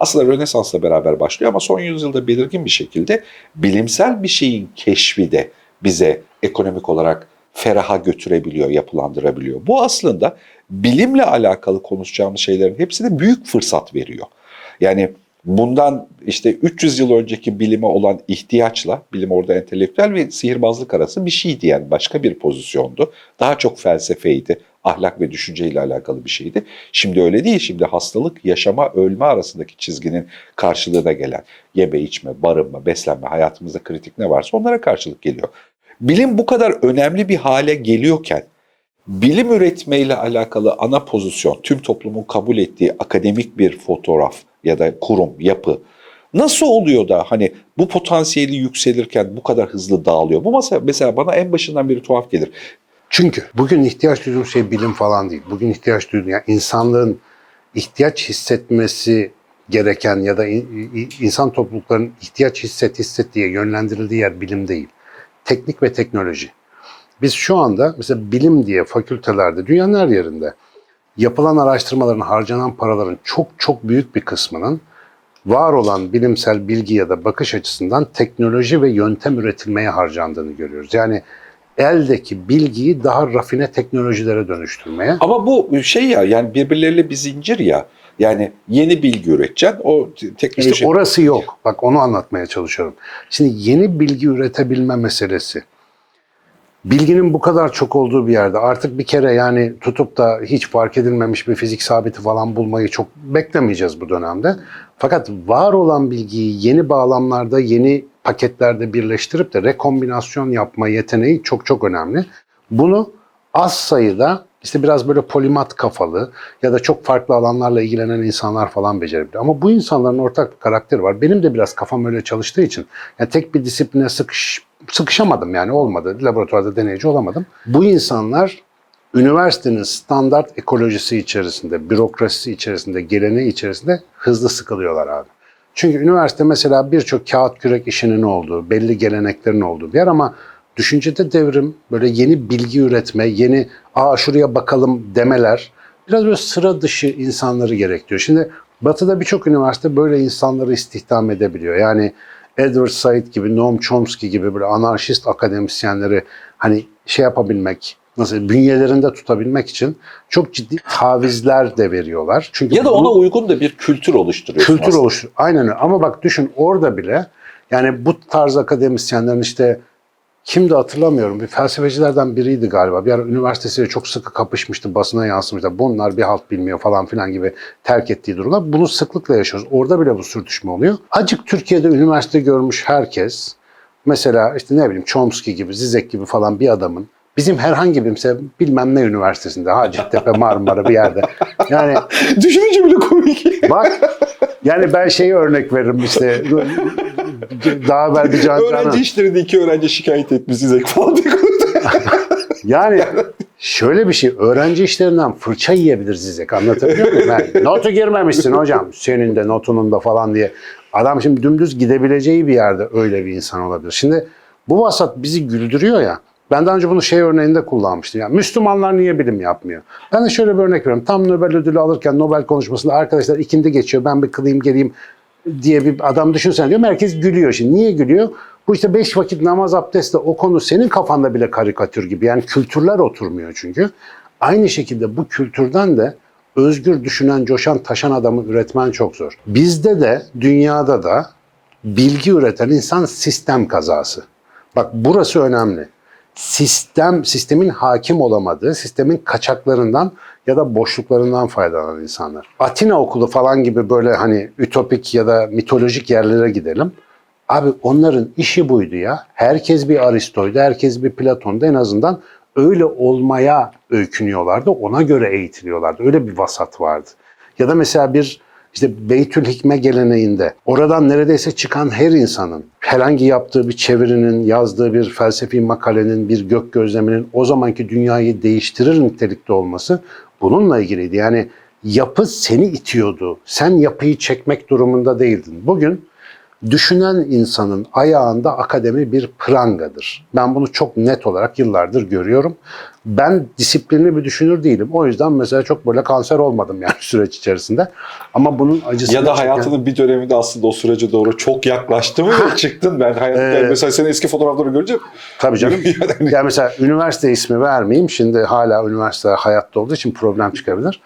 aslında Rönesans'la beraber başlıyor ama son 100 yılda belirgin bir şekilde bilimsel bir şeyin keşfi de bize ekonomik olarak feraha götürebiliyor, yapılandırabiliyor. Bu aslında bilimle alakalı konuşacağımız şeylerin hepsine büyük fırsat veriyor. Yani bundan işte 300 yıl önceki bilime olan ihtiyaçla, bilim orada entelektüel ve sihirbazlık arası bir şeydi yani başka bir pozisyondu. Daha çok felsefeydi, ahlak ve düşünceyle alakalı bir şeydi. Şimdi öyle değil, şimdi hastalık, yaşama, ölme arasındaki çizginin karşılığına gelen yeme, içme, barınma, beslenme, hayatımızda kritik ne varsa onlara karşılık geliyor. Bilim bu kadar önemli bir hale geliyorken bilim üretmeyle alakalı ana pozisyon, tüm toplumun kabul ettiği akademik bir fotoğraf ya da kurum, yapı nasıl oluyor da hani bu potansiyeli yükselirken bu kadar hızlı dağılıyor? Bu mesela, mesela bana en başından beri tuhaf gelir. Çünkü bugün ihtiyaç duyduğum şey bilim falan değil. Bugün ihtiyaç duyduğum yani insanlığın ihtiyaç hissetmesi gereken ya da in- in- insan topluluklarının ihtiyaç hisset hisset diye yönlendirildiği yer bilim değil. Teknik ve teknoloji. Biz şu anda mesela bilim diye fakültelerde dünyanın her yerinde yapılan araştırmaların harcanan paraların çok çok büyük bir kısmının var olan bilimsel bilgi ya da bakış açısından teknoloji ve yöntem üretilmeye harcandığını görüyoruz. Yani eldeki bilgiyi daha rafine teknolojilere dönüştürmeye. Ama bu şey ya yani birbirleriyle bir zincir ya. Yani yeni bilgi üreteceksin. O te- teknoloji İşte orası yok. Bak onu anlatmaya çalışıyorum. Şimdi yeni bilgi üretebilme meselesi. Bilginin bu kadar çok olduğu bir yerde artık bir kere yani tutup da hiç fark edilmemiş bir fizik sabiti falan bulmayı çok beklemeyeceğiz bu dönemde. Fakat var olan bilgiyi yeni bağlamlarda, yeni paketlerde birleştirip de rekombinasyon yapma yeteneği çok çok önemli. Bunu az sayıda işte biraz böyle polimat kafalı ya da çok farklı alanlarla ilgilenen insanlar falan becerebiliyor. Ama bu insanların ortak bir karakteri var. Benim de biraz kafam öyle çalıştığı için yani tek bir disipline sıkış, sıkışamadım yani olmadı. Laboratuvarda deneyici olamadım. Bu insanlar üniversitenin standart ekolojisi içerisinde, bürokrasisi içerisinde, geleneği içerisinde hızlı sıkılıyorlar abi. Çünkü üniversite mesela birçok kağıt kürek işinin olduğu, belli geleneklerin olduğu bir yer ama düşüncede devrim, böyle yeni bilgi üretme, yeni aa şuraya bakalım demeler biraz böyle sıra dışı insanları gerektiriyor. Şimdi Batı'da birçok üniversite böyle insanları istihdam edebiliyor. Yani Edward Said gibi, Noam Chomsky gibi böyle anarşist akademisyenleri hani şey yapabilmek, nasıl bünyelerinde tutabilmek için çok ciddi tavizler de veriyorlar. Çünkü Ya da ona uygun da bir kültür oluşturuyorsun kültür oluştur. Aynen öyle. Ama bak düşün orada bile yani bu tarz akademisyenlerin işte kimdi hatırlamıyorum. Bir felsefecilerden biriydi galiba. Bir ara üniversitesiyle çok sıkı kapışmıştı. Basına yansımıştı. Bunlar bir halt bilmiyor falan filan gibi terk ettiği durumlar. Bunu sıklıkla yaşıyoruz. Orada bile bu sürtüşme oluyor. Acık Türkiye'de üniversite görmüş herkes mesela işte ne bileyim Chomsky gibi, Zizek gibi falan bir adamın bizim herhangi bir mesela bilmem ne üniversitesinde Hacettepe, Marmara bir yerde. Yani (laughs) Düşününce bile komik. Bak yani ben şeyi örnek veririm işte daha evvel bir can öğrenci Canan- işlerinde iki öğrenci şikayet etmiş Zizek falan Yani şöyle bir şey öğrenci işlerinden fırça yiyebilir Zizek anlatabiliyor muyum? Yani, notu girmemişsin hocam senin de notunun da falan diye. Adam şimdi dümdüz gidebileceği bir yerde öyle bir insan olabilir. Şimdi bu vasat bizi güldürüyor ya. Ben daha önce bunu şey örneğinde kullanmıştım. Yani Müslümanlar niye bilim yapmıyor? Ben de şöyle bir örnek veriyorum. Tam Nobel ödülü alırken Nobel konuşmasında arkadaşlar ikindi geçiyor. Ben bir kılayım geleyim diye bir adam düşünsen diyor. Herkes gülüyor şimdi. Niye gülüyor? Bu işte beş vakit namaz abdestle o konu senin kafanda bile karikatür gibi. Yani kültürler oturmuyor çünkü. Aynı şekilde bu kültürden de özgür düşünen, coşan, taşan adamı üretmen çok zor. Bizde de dünyada da bilgi üreten insan sistem kazası. Bak burası önemli. Sistem, sistemin hakim olamadığı, sistemin kaçaklarından ya da boşluklarından faydalanan insanlar. Atina okulu falan gibi böyle hani ütopik ya da mitolojik yerlere gidelim. Abi onların işi buydu ya. Herkes bir Aristo'ydu, herkes bir Platon'du. En azından öyle olmaya öykünüyorlardı. Ona göre eğitiliyorlardı. Öyle bir vasat vardı. Ya da mesela bir işte Beytül Hikme geleneğinde oradan neredeyse çıkan her insanın herhangi yaptığı bir çevirinin, yazdığı bir felsefi makalenin, bir gök gözleminin o zamanki dünyayı değiştirir nitelikte olması bununla ilgiliydi. Yani yapı seni itiyordu. Sen yapıyı çekmek durumunda değildin. Bugün düşünen insanın ayağında akademi bir prangadır. Ben bunu çok net olarak yıllardır görüyorum. Ben disiplinli bir düşünür değilim. O yüzden mesela çok böyle kanser olmadım yani (laughs) süreç içerisinde. Ama bunun acısını Ya da hayatının bir döneminde aslında o sürece doğru çok yaklaştı mı (laughs) çıktın. Ben hayat, Ee, yani mesela senin eski fotoğrafları görünce Tabii canım. (laughs) Yani- yani mesela üniversite ismi vermeyeyim. Şimdi hala üniversite hayatta olduğu için problem çıkabilir.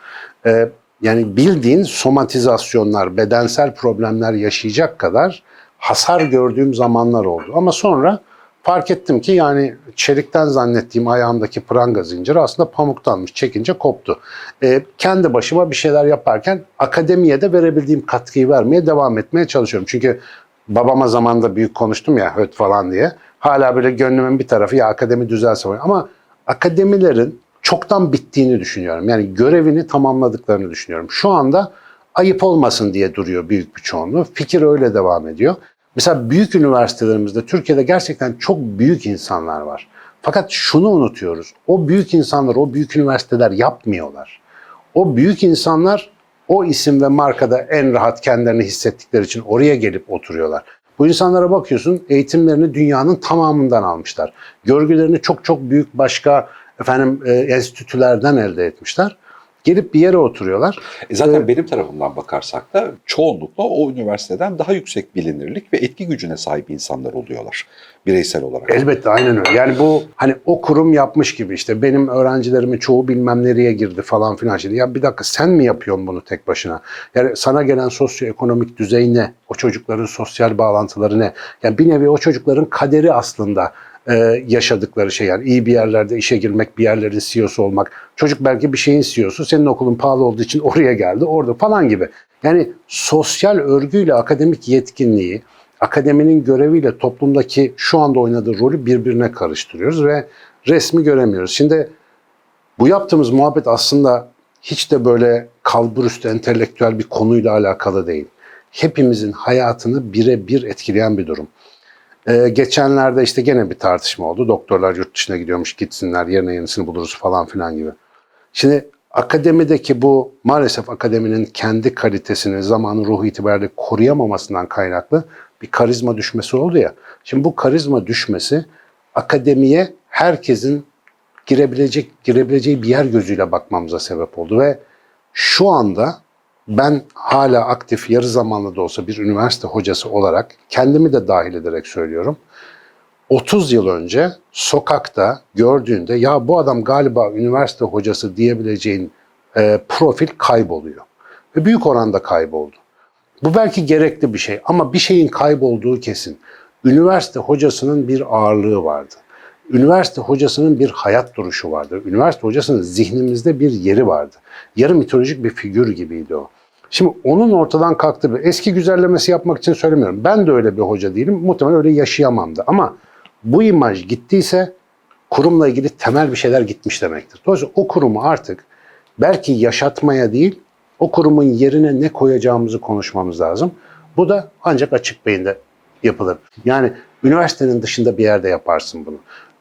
Ee, yani bildiğin somatizasyonlar, bedensel problemler yaşayacak kadar hasar gördüğüm zamanlar oldu. Ama sonra fark ettim ki yani çelikten zannettiğim ayağımdaki pranga zinciri aslında pamuktanmış. Çekince koptu. Ee, kendi başıma bir şeyler yaparken akademiye de verebildiğim katkıyı vermeye devam etmeye çalışıyorum. Çünkü babama zamanda büyük konuştum ya höt falan diye. Hala böyle gönlümün bir tarafı ya akademi düzelse falan. Ama akademilerin çoktan bittiğini düşünüyorum. Yani görevini tamamladıklarını düşünüyorum. Şu anda ayıp olmasın diye duruyor büyük bir çoğunluğu. Fikir öyle devam ediyor. Mesela büyük üniversitelerimizde Türkiye'de gerçekten çok büyük insanlar var. Fakat şunu unutuyoruz. O büyük insanlar, o büyük üniversiteler yapmıyorlar. O büyük insanlar o isim ve markada en rahat kendilerini hissettikleri için oraya gelip oturuyorlar. Bu insanlara bakıyorsun eğitimlerini dünyanın tamamından almışlar. Görgülerini çok çok büyük başka efendim e, enstitülerden elde etmişler. Gelip bir yere oturuyorlar. E zaten Evet. benim tarafımdan bakarsak da çoğunlukla o üniversiteden daha yüksek bilinirlik ve etki gücüne sahip insanlar oluyorlar bireysel olarak. Elbette aynen öyle. Yani bu hani o kurum yapmış gibi işte benim öğrencilerimin çoğu bilmem nereye girdi falan filan şey. Ya bir dakika sen mi yapıyorsun bunu tek başına? Yani sana gelen sosyoekonomik düzey ne? O çocukların sosyal bağlantıları ne? Yani bir nevi o çocukların kaderi aslında e, yaşadıkları şey yani iyi bir yerlerde işe girmek, bir yerlerin CEO'su olmak. Çocuk belki bir şeyin CEO'su, senin okulun pahalı olduğu için (laughs) oraya geldi, orada falan gibi. Yani sosyal örgüyle akademik yetkinliği, akademinin göreviyle toplumdaki şu anda oynadığı rolü birbirine karıştırıyoruz ve resmi göremiyoruz. Şimdi Bu yaptığımız muhabbet aslında hiç de böyle kalburüstü entelektüel bir konuyla alakalı değil. Hepimizin hayatını birebir etkileyen bir durum. Ee, geçenlerde işte gene bir tartışma oldu. Doktorlar yurt dışına gidiyormuş gitsinler yerine yenisini buluruz falan filan gibi. Şimdi akademideki bu maalesef akademinin kendi kalitesini zamanın ruhu itibariyle koruyamamasından kaynaklı bir karizma düşmesi oldu ya. Şimdi bu karizma düşmesi akademiye herkesin girebilecek girebileceği bir yer gözüyle bakmamıza sebep oldu ve şu anda ben hala aktif yarı zamanlı da olsa bir üniversite hocası olarak kendimi de dahil ederek söylüyorum. 30 yıl önce sokakta gördüğünde ya bu adam galiba üniversite hocası diyebileceğin e, profil kayboluyor. Ve büyük oranda kayboldu. Bu belki gerekli bir şey ama bir şeyin kaybolduğu kesin. Üniversite hocasının bir ağırlığı vardı. Üniversite hocasının bir hayat duruşu vardı. Üniversite hocasının zihnimizde bir yeri vardı. Yarı mitolojik bir figür gibiydi o. Şimdi onun ortadan kalktığı bir eski güzellemesi yapmak için söylemiyorum. Ben de öyle bir hoca değilim. Muhtemelen öyle yaşayamam da. Ama bu imaj gittiyse kurumla ilgili temel bir şeyler gitmiş demektir. Dolayısıyla o kurumu artık belki yaşatmaya değil, o kurumun yerine ne koyacağımızı konuşmamız lazım. Bu da ancak açık beyinde yapılır. Yani üniversitenin dışında bir yerde yaparsın bunu.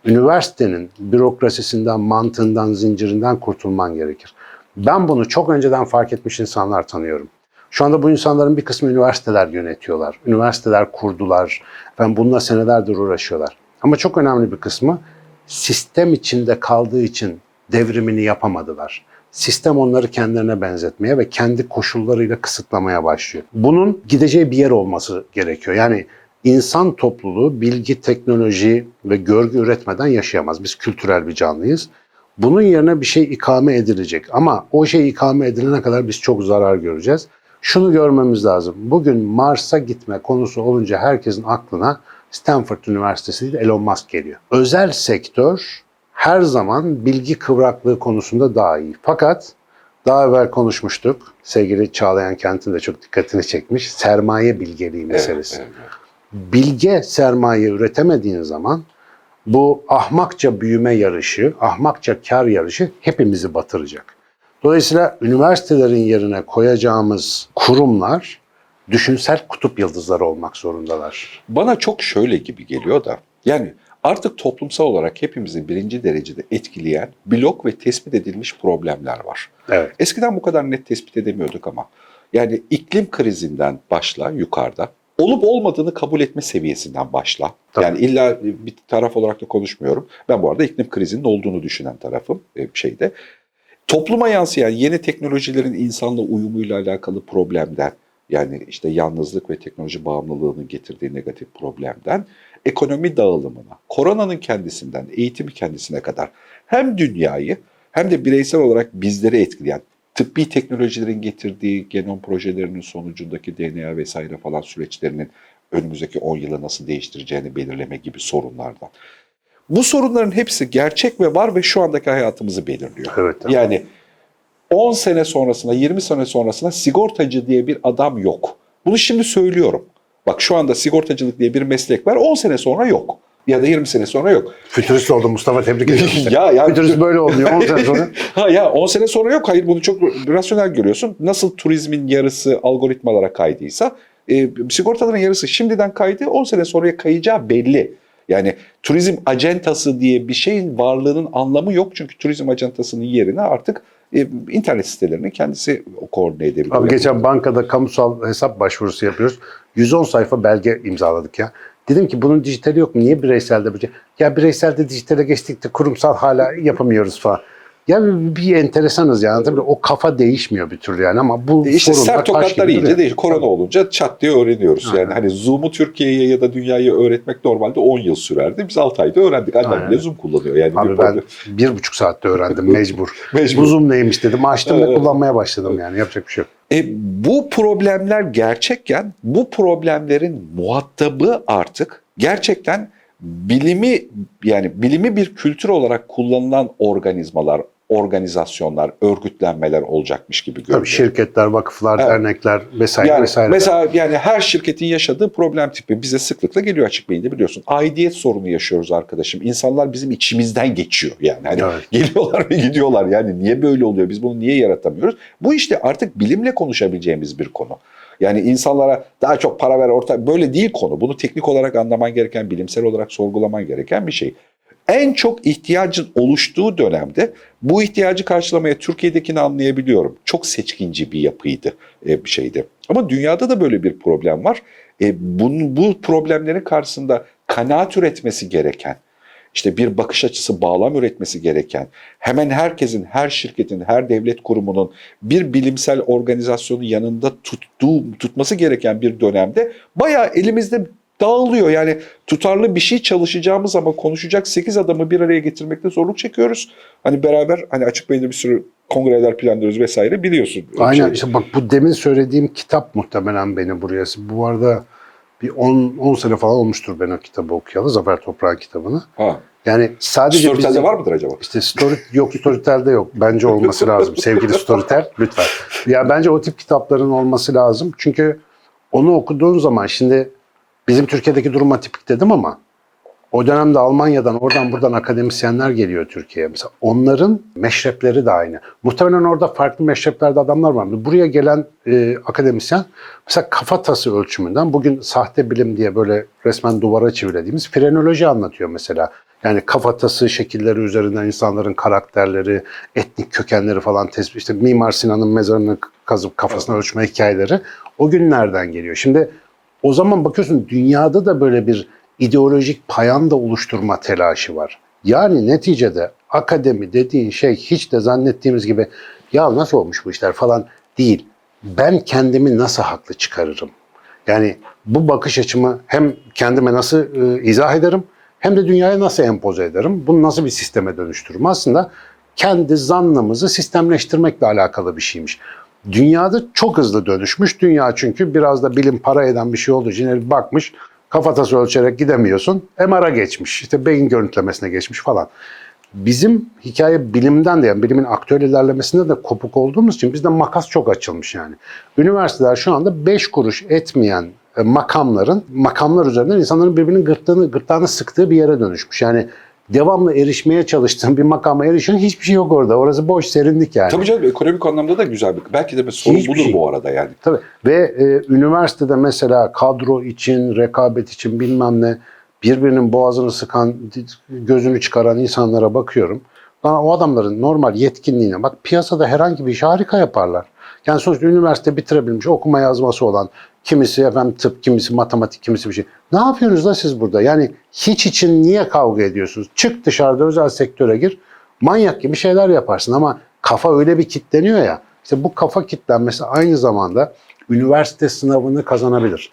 Üniversitenin bürokrasisinden, mantığından, zincirinden kurtulman gerekir. Ben bunu çok önceden fark etmiş insanlar tanıyorum. Şu anda bu insanların bir kısmı üniversiteler yönetiyorlar. Üniversiteler kurdular. Ben bununla senelerdir uğraşıyorlar. Ama çok önemli bir kısmı sistem içinde kaldığı için devrimini yapamadılar. Sistem onları kendilerine benzetmeye ve kendi koşullarıyla kısıtlamaya başlıyor. Bunun gideceği bir yer olması gerekiyor. Yani insan topluluğu bilgi, teknoloji ve görgü üretmeden yaşayamaz. Biz kültürel bir canlıyız. Bunun yerine bir şey ikame edilecek. Ama o şey ikame edilene kadar biz çok zarar göreceğiz. Şunu görmemiz lazım. Bugün Mars'a gitme konusu olunca herkesin aklına Stanford Üniversitesi değil Elon Musk geliyor. Özel sektör her zaman bilgi kıvraklığı konusunda daha iyi. Fakat daha evvel konuşmuştuk. Sevgili Çağlayan Kent'in de çok dikkatini çekmiş. Sermaye bilgeliği meselesi. Evet, evet. Bilge sermaye üretemediğin zaman bu ahmakça büyüme yarışı, ahmakça kar yarışı hepimizi batıracak. Dolayısıyla üniversitelerin yerine koyacağımız kurumlar düşünsel kutup yıldızları olmak zorundalar. Bana çok şöyle gibi geliyor da yani artık toplumsal olarak hepimizin birinci derecede etkileyen blok ve tespit edilmiş problemler var. Evet. Eskiden bu kadar net tespit edemiyorduk ama yani iklim krizinden başla yukarıda olup olmadığını kabul etme seviyesinden başla. Tabii. Yani illa bir taraf olarak da konuşmuyorum. Ben bu arada iklim krizinin olduğunu düşünen tarafım e, şeyde. Topluma yansıyan yeni teknolojilerin insanla uyumuyla alakalı problemden yani işte yalnızlık ve teknoloji bağımlılığının getirdiği negatif problemden ekonomi dağılımına, koronanın kendisinden, eğitimi kendisine kadar hem dünyayı hem de bireysel olarak bizleri etkileyen tıbbi teknolojilerin getirdiği genom projelerinin sonucundaki DNA vesaire falan süreçlerinin önümüzdeki 10 yılı nasıl değiştireceğini belirleme gibi sorunlardan. Bu sorunların hepsi gerçek ve var ve şu andaki hayatımızı belirliyor. Evet. evet. Yani 10 sene sonrasında, 20 sene sonrasında sigortacı diye bir adam yok. Bunu şimdi söylüyorum. Bak şu anda sigortacılık diye bir meslek var. 10 sene sonra yok. Ya da 20 sene sonra yok. Fütürist oldu Mustafa tebrik (laughs) ederim. ya ya Fütürist böyle olmuyor 10 sene sonra. (laughs) ha ya 10 sene sonra yok. Hayır bunu çok rasyonel görüyorsun. Nasıl turizmin yarısı algoritmalara kaydıysa e, sigortaların yarısı şimdiden kaydı 10 sene sonraya kayacağı belli. Yani turizm acentası diye bir şeyin varlığının anlamı yok. Çünkü turizm acentasının yerine artık e, internet sitelerini kendisi koordine edebiliyor. Abi geçen bankada kamusal hesap başvurusu yapıyoruz. 110 sayfa belge imzaladık ya. Dedim ki bunun dijitali yok mu? Niye bireyselde böyle? Ya bireyselde dijitale geçtik de kurumsal hala yapamıyoruz falan. Ya bir, bir enteresanız yani. Tabii o kafa değişmiyor bir türlü yani ama bu İşte sorunlar sert tokatlar iyice değil. Korona olunca çat diye öğreniyoruz. Aynen. Yani hani Zoom'u Türkiye'ye ya da dünyaya öğretmek normalde 10 yıl sürerdi. Biz 6 ayda öğrendik. Annem Aynen. bile Zoom kullanıyor. Yani bir Abi ben problem- bir buçuk saatte öğrendim (laughs) mecbur. Mecbur. Bu Zoom neymiş dedim. Açtım ve kullanmaya başladım yani. Yapacak bir şey yok. E, bu problemler gerçekken bu problemlerin muhatabı artık gerçekten bilimi yani bilimi bir kültür olarak kullanılan organizmalar organizasyonlar, örgütlenmeler olacakmış gibi görünüyor. Tabii şirketler, vakıflar, Evet. dernekler vesaire Yani vesaire. mesela yani her şirketin yaşadığı problem tipi bize sıklıkla geliyor açık beyinde biliyorsun. Aidiyet sorunu yaşıyoruz arkadaşım. İnsanlar bizim içimizden geçiyor yani. Hani Evet. geliyorlar ve gidiyorlar. Yani niye böyle oluyor? Biz bunu niye yaratamıyoruz? Bu işte artık bilimle konuşabileceğimiz bir konu. Yani insanlara daha çok para ver orta böyle değil konu. Bunu teknik olarak anlaman gereken, bilimsel olarak sorgulaman gereken bir şey. En çok ihtiyacın oluştuğu dönemde bu ihtiyacı karşılamaya Türkiye'dekini anlayabiliyorum. Çok seçkinci bir yapıydı e, bir şeydi. Ama dünyada da böyle bir problem var. E, bunun, bu problemlerin karşısında kanaat üretmesi gereken, işte bir bakış açısı bağlam üretmesi gereken, hemen herkesin, her şirketin, her devlet kurumunun bir bilimsel organizasyonun yanında tuttuğu, tutması gereken bir dönemde bayağı elimizde dağılıyor. Yani tutarlı bir şey çalışacağımız ama konuşacak 8 adamı bir araya getirmekte zorluk çekiyoruz. Hani beraber hani açık beyinde bir sürü kongreler planlıyoruz vesaire biliyorsun. Aynen Şey- işte bak bu demin söylediğim kitap muhtemelen beni buraya. Bu arada bir 10 10 sene falan olmuştur ben o kitabı okuyalı. Zafer Toprak'ın kitabını. Ha. Yani sadece Storytel'de bizim- var mıdır acaba? İşte story yok Storytel'de yok. Bence olması lazım. Sevgili Storytel lütfen. Ya bence o tip kitapların olması lazım. Çünkü onu okuduğun zaman şimdi bizim Türkiye'deki durum atipik dedim ama o dönemde Almanya'dan oradan buradan akademisyenler geliyor Türkiye'ye. Mesela onların meşrepleri de aynı. Muhtemelen orada farklı meşreplerde adamlar var. Buraya gelen e, akademisyen mesela kafatası ölçümünden bugün sahte bilim diye böyle resmen duvara çevirdiğimiz frenoloji anlatıyor mesela. Yani kafatası şekilleri üzerinden insanların karakterleri, etnik kökenleri falan tespit. İşte Mimar Sinan'ın mezarını kazıp kafasına ölçme hikayeleri o günlerden geliyor. Şimdi o zaman bakıyorsun dünyada da böyle bir ideolojik payanda oluşturma telaşı var. Yani neticede akademi dediğin şey hiç de zannettiğimiz gibi ya nasıl olmuş bu işler falan değil. Ben kendimi nasıl haklı çıkarırım? Yani bu bakış açımı hem kendime nasıl e, izah ederim hem de dünyaya nasıl empoze ederim? Bunu nasıl bir sisteme dönüştürürüm? Aslında kendi zannımızı sistemleştirmekle alakalı bir şeymiş. Dünyada çok hızlı dönüşmüş. Dünya çünkü biraz da bilim para eden bir şey olduğu için herif bakmış kafatası ölçerek gidemiyorsun. MR'a geçmiş. işte beyin görüntülemesine geçmiş falan. Bizim hikaye bilimden de yani bilimin aktüel ilerlemesinde de kopuk olduğumuz için bizde makas çok açılmış yani. Üniversiteler şu anda 5 kuruş etmeyen e, makamların, makamlar üzerinden insanların birbirinin gırtlağını, gırtlağını sıktığı bir yere dönüşmüş. Yani devamlı erişmeye çalıştığın bir makama erişen hiçbir şey yok orada. Orası boş, serinlik yani. Tabii canım ekonomik anlamda da güzel bir. Belki de bir sorun Hiçbir budur şey. bu arada yani. Tabii. Ve e, üniversitede mesela kadro için, rekabet için bilmem ne birbirinin boğazını sıkan, gözünü çıkaran insanlara bakıyorum. Lan o adamların normal yetkinliğine bak piyasada herhangi bir işi harika yaparlar. Yani sonuçta üniversite bitirebilmiş, okuma yazması olan, kimisi efendim tıp, kimisi matematik, kimisi bir şey. Ne yapıyorsunuz da siz burada? Yani hiç için niye kavga ediyorsunuz? Çık dışarıda özel sektöre gir, manyak gibi şeyler yaparsın ama kafa öyle bir kitleniyor ya. İşte bu kafa kitlenmesi aynı zamanda üniversite sınavını kazanabilir.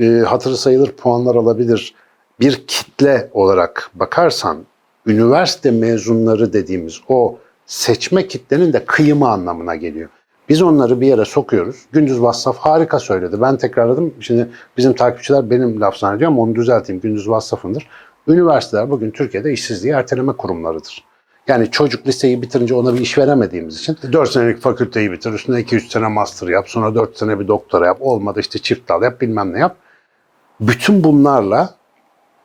E, hatırı sayılır puanlar alabilir. Bir kitle olarak bakarsan üniversite mezunları dediğimiz o seçme kitlenin de kıyımı anlamına geliyor. Biz onları bir yere sokuyoruz. Gündüz Vassaf harika söyledi. Ben tekrarladım. Şimdi bizim takipçiler benim laf zannediyor ama onu düzelteyim. Gündüz Vassaf'ındır. Üniversiteler bugün Türkiye'de işsizliği erteleme kurumlarıdır. Yani çocuk liseyi bitirince ona bir iş veremediğimiz için 4 senelik fakülteyi bitir, üstüne 2-3 sene master yap, sonra 4 sene bir doktora yap, olmadı işte çift dal yap, bilmem ne yap. Bütün bunlarla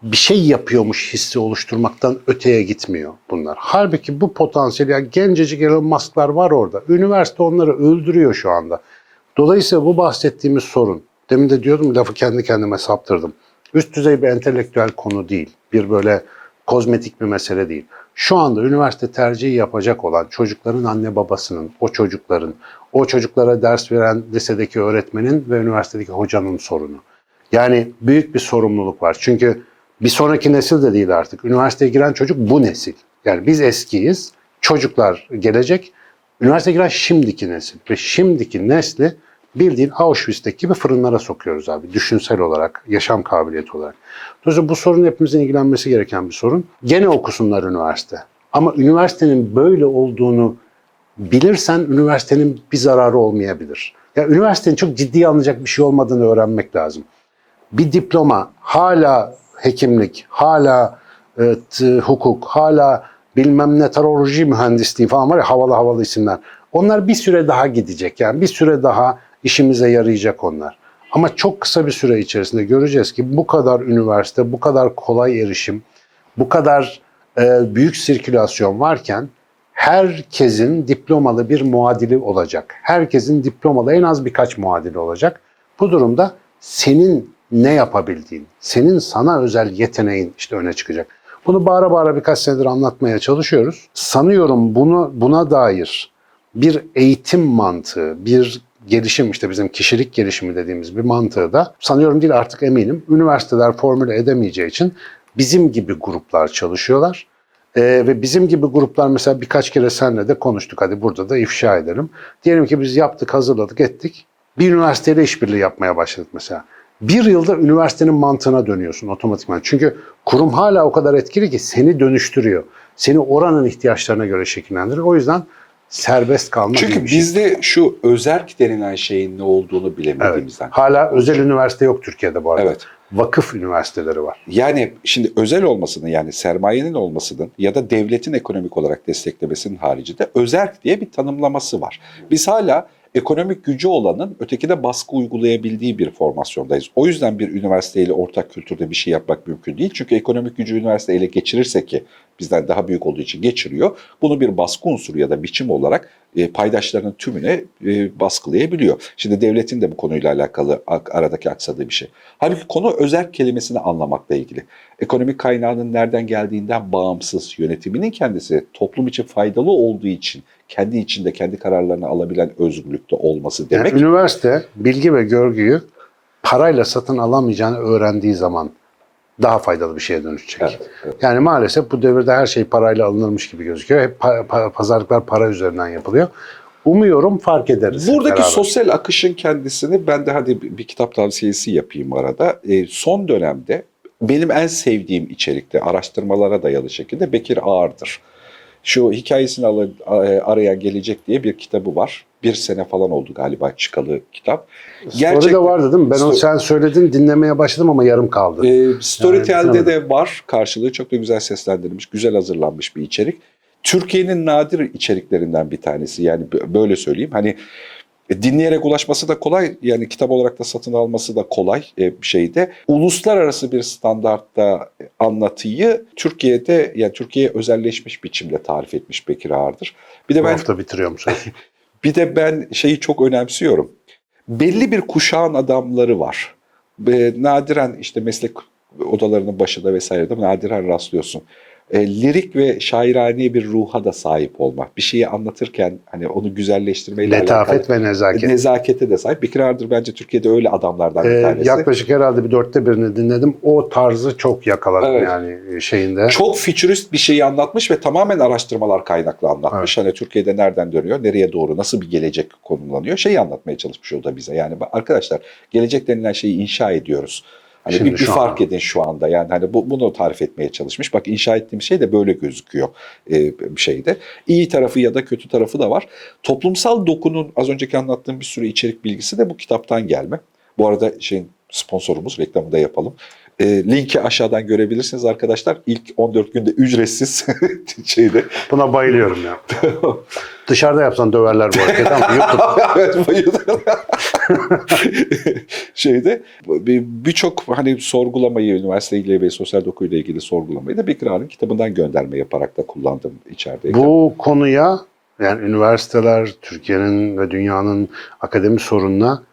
bir şey yapıyormuş hissi oluşturmaktan öteye gitmiyor bunlar. Halbuki bu potansiyel, yani gencecik Elon Musk'lar var orada. Üniversite onları öldürüyor şu anda. Dolayısıyla bu bahsettiğimiz sorun, demin de diyordum lafı kendi kendime saptırdım. Üst düzey bir entelektüel konu değil. Bir böyle kozmetik bir mesele değil. Şu anda üniversite tercihi yapacak olan çocukların anne babasının, o çocukların, o çocuklara ders veren lisedeki öğretmenin ve üniversitedeki hocanın sorunu. Yani büyük bir sorumluluk var. Çünkü bir sonraki nesil de değil artık. Üniversiteye giren çocuk bu nesil. Yani biz eskiyiz, çocuklar gelecek. Üniversiteye giren şimdiki nesil. Ve şimdiki nesli bildiğin Auschwitz'teki gibi fırınlara sokuyoruz abi. Düşünsel olarak, yaşam kabiliyeti olarak. Dolayısıyla bu sorun hepimizin ilgilenmesi gereken bir sorun. Gene okusunlar üniversite. Ama üniversitenin böyle olduğunu bilirsen üniversitenin bir zararı olmayabilir. Ya üniversitenin çok ciddiye alınacak bir şey olmadığını öğrenmek lazım. Bir diploma hala hekimlik, hala e, hukuk, hala bilmem meteoroloji mühendisliği falan var ya havalı havalı isimler. Onlar bir süre daha gidecek yani bir süre daha işimize yarayacak onlar. Ama çok kısa bir süre içerisinde göreceğiz ki bu kadar üniversite, bu kadar kolay erişim, bu kadar e, büyük sirkülasyon varken herkesin diplomalı bir muadili olacak. Herkesin diplomalı en az birkaç muadili olacak. Bu durumda senin ne yapabildiğin, senin sana özel yeteneğin işte öne çıkacak. Bunu bağıra bağıra birkaç senedir anlatmaya çalışıyoruz. Sanıyorum bunu buna dair bir eğitim mantığı, bir gelişim işte bizim kişilik gelişimi dediğimiz bir mantığı da sanıyorum değil artık eminim üniversiteler formüle edemeyeceği için bizim gibi gruplar çalışıyorlar. Ee, ve bizim gibi gruplar mesela birkaç kere seninle de konuştuk. Hadi burada da ifşa edelim. Diyelim ki biz yaptık, hazırladık, ettik. Bir üniversiteyle işbirliği yapmaya başladık mesela. Bir yılda üniversitenin mantığına dönüyorsun otomatikman. Çünkü kurum hala o kadar etkili ki seni dönüştürüyor. Seni oranın ihtiyaçlarına göre şekillendiriyor. O yüzden serbest kalma Çünkü şey. bizde şu özerk denilen şeyin ne olduğunu Evet. bilemediğimizden. Hala özel üniversite yok Türkiye'de bu arada. Evet. Vakıf üniversiteleri var. Yani şimdi özel olmasının yani sermayenin olmasının ya da devletin ekonomik olarak desteklemesinin haricinde özerk diye bir tanımlaması var. Biz hala ekonomik gücü olanın ötekine baskı uygulayabildiği bir formasyondayız. O yüzden bir üniversiteyle ortak kültürde bir şey yapmak mümkün değil. Çünkü ekonomik gücü üniversite ele geçirirse ki bizden daha büyük olduğu için geçiriyor. Bunu bir baskı unsuru ya da biçim olarak e, paydaşlarının tümüne e, baskılayabiliyor. Şimdi devletin de bu konuyla alakalı ak- aradaki aksadığı bir şey. Halbuki konu özerk kelimesini anlamakla ilgili. Ekonomik kaynağının nereden geldiğinden bağımsız yönetiminin kendisi toplum için faydalı olduğu için kendi içinde kendi kararlarını alabilen özgürlükte olması demek. Yani üniversite bilgi ve görgüyü parayla satın alamayacağını öğrendiği zaman daha faydalı bir şeye dönüşecek. Evet, evet. Yani maalesef bu devirde her şey parayla alınırmış gibi gözüküyor. Hep pa- pa- pazarlıklar para üzerinden yapılıyor. Umuyorum fark ederiz. Buradaki beraber. sosyal akışın kendisini ben de hadi bir bir kitap tavsiyesi yapayım arada. E, son dönemde benim en sevdiğim içerikte araştırmalara dayalı şekilde Bekir Ağır'dır. Şu hikayesini al- a- arayan gelecek diye bir kitabı var. Bir sene falan oldu galiba çıkalı kitap. Story de vardı değil mi? Ben onu Story- sen söyledin dinlemeye başladım ama yarım kaldı. Ee, Storytel'de Yani de var karşılığı çok da güzel seslendirilmiş, güzel hazırlanmış bir içerik. Türkiye'nin nadir içeriklerinden bir tanesi yani böyle söyleyeyim. Hani e, dinleyerek ulaşması da kolay yani kitap olarak da satın alması da kolay e, bir şeyde. Uluslararası bir standartta e, anlatıyı Türkiye'de yani Türkiye'ye özelleşmiş biçimde tarif etmiş Bekir Ağır'dır. Bir de Bu ben hafta bitiriyorum söz. (laughs) bir de ben şeyi çok önemsiyorum. Belli bir kuşağın adamları var. Nadiren işte meslek odalarının başında vesaire de nadiren rastlıyorsun. E, lirik ve şairane bir ruha da sahip olmak. Bir şeyi anlatırken hani onu güzelleştirmeyle Letafet alakalı. ve nezaket. Nezakete de sahip. Bekir Ardır bence Türkiye'de öyle adamlardan bir Ee, tanesi. yaklaşık herhalde bir dörtte birini dinledim. O tarzı çok yakaladım Evet. yani şeyinde. Çok fütürist bir şeyi anlatmış ve tamamen araştırmalar kaynaklı anlatmış. Hani Türkiye'de nereden dönüyor, nereye doğru, nasıl bir gelecek konumlanıyor şeyi anlatmaya çalışmış o da bize. Yani arkadaşlar gelecek denilen şeyi inşa ediyoruz. Hani Şimdi bir, bir fark anda. edin şu anda. Yani hani bu, bunu tarif etmeye çalışmış. Bak inşa ettiğim şey de böyle gözüküyor e, bir şeyde. İyi tarafı ya da kötü tarafı da var. Toplumsal dokunun az önceki anlattığım bir sürü içerik bilgisi de bu kitaptan gelme. Bu arada şeyin sponsorumuz reklamını da yapalım. E, linki aşağıdan görebilirsiniz arkadaşlar. İlk 14 günde ücretsiz (laughs) şeyde. Buna bayılıyorum ya. (laughs) Dışarıda yapsan döverler bu hareketi ama YouTube. (laughs) evet bayıldım. şeyde bir- birçok hani sorgulamayı üniversiteyle ve sosyal dokuyla ilgili sorgulamayı da Bekir Ağa'nın kitabından gönderme yaparak da kullandım içerideyken. Bu konuya yani üniversiteler, Türkiye'nin ve dünyanın akademi sorununa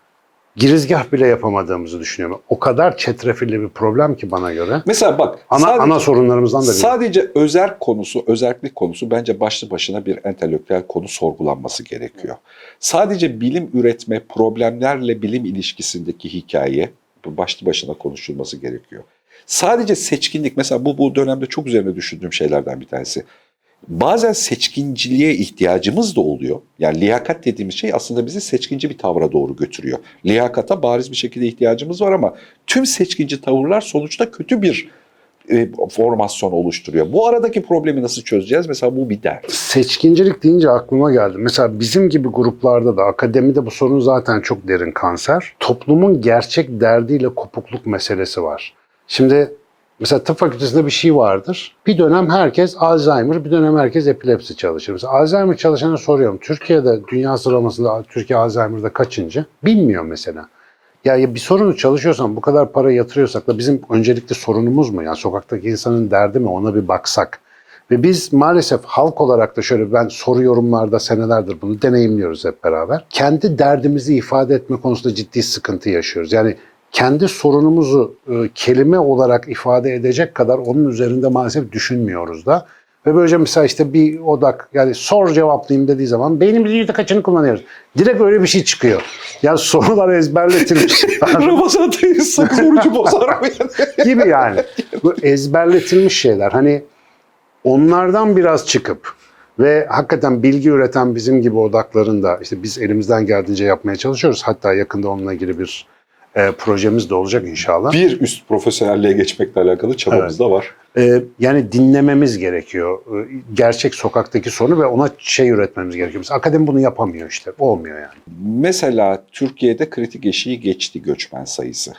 girizgah bile yapamadığımızı düşünüyorum. O kadar çetrefilli bir problem ki bana göre. Mesela bak Ana, sadece, ana sorunlarımızdan da biri. sadece özerk konusu, özerklik konusu bence başlı başına bir entelektüel konu sorgulanması gerekiyor. Sadece bilim üretme, problemlerle bilim ilişkisindeki hikaye başlı başına konuşulması gerekiyor. Sadece seçkinlik mesela bu bu dönemde çok üzerine düşündüğüm şeylerden bir tanesi. Bazen seçkinciliğe ihtiyacımız da oluyor. Yani liyakat dediğimiz şey aslında bizi seçkinci bir tavra doğru götürüyor. Liyakata bariz bir şekilde ihtiyacımız var ama tüm seçkinci tavırlar sonuçta kötü bir e, formasyon oluşturuyor. Bu aradaki problemi nasıl çözeceğiz? Mesela bu bir dert. Seçkincilik deyince aklıma geldi. Mesela bizim gibi gruplarda da akademide bu sorun zaten çok derin kanser. Toplumun gerçek derdiyle kopukluk meselesi var. Şimdi Mesela tıp fakültesinde bir şey vardır. Bir dönem herkes Alzheimer, bir dönem herkes epilepsi çalışır. Mesela Alzheimer çalışana soruyorum. Türkiye'de dünya sıralamasında Türkiye Alzheimer'da kaçıncı? Bilmiyor mesela. Ya, bir sorunu çalışıyorsan bu kadar para yatırıyorsak da bizim öncelikli sorunumuz mu? Yani sokaktaki insanın derdi mi? Ona bir baksak. Ve biz maalesef halk olarak da şöyle ben soru yorumlarda senelerdir bunu deneyimliyoruz hep beraber. Kendi derdimizi ifade etme konusunda ciddi sıkıntı yaşıyoruz. Yani kendi sorunumuzu e, kelime olarak ifade edecek kadar onun üzerinde maalesef düşünmüyoruz da. Ve böylece mesela işte bir odak yani sor cevaplayayım dediği zaman beynimizin yüzde kaçını kullanıyoruz. Direkt öyle bir şey çıkıyor. Yani sorular ezberletilmiş. Ramazan atayı sakız orucu bozar (laughs) gibi yani. Bu ezberletilmiş şeyler. Hani onlardan biraz çıkıp ve hakikaten bilgi üreten bizim gibi odakların da işte biz elimizden geldiğince yapmaya çalışıyoruz. Hatta yakında onunla ilgili bir e, projemiz de olacak inşallah. Bir üst profesyonelliğe geçmekle alakalı çabamız da var. E, yani dinlememiz gerekiyor. E, gerçek sokaktaki sorunu ve ona şey üretmemiz gerekiyor. Mesela akademi bunu yapamıyor işte. Olmuyor yani. Mesela Türkiye'de kritik eşiği geçti göçmen sayısı.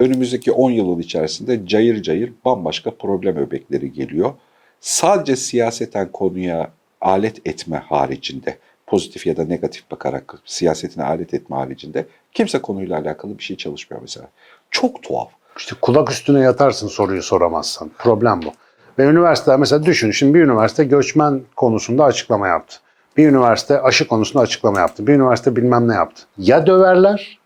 Önümüzdeki 10 yılın içerisinde cayır cayır bambaşka problem öbekleri geliyor. Sadece siyaseten konuya alet etme haricinde, pozitif ya da negatif bakarak siyasetine alet etme haricinde kimse konuyla alakalı bir şey çalışmıyor mesela. Çok tuhaf. İşte kulak üstüne yatarsın soruyu soramazsan. Problem bu. Ve üniversiteler mesela düşün şimdi bir üniversite göçmen konusunda açıklama yaptı. Bir üniversite aşı konusunda açıklama yaptı. Bir üniversite bilmem ne yaptı. Ya döverler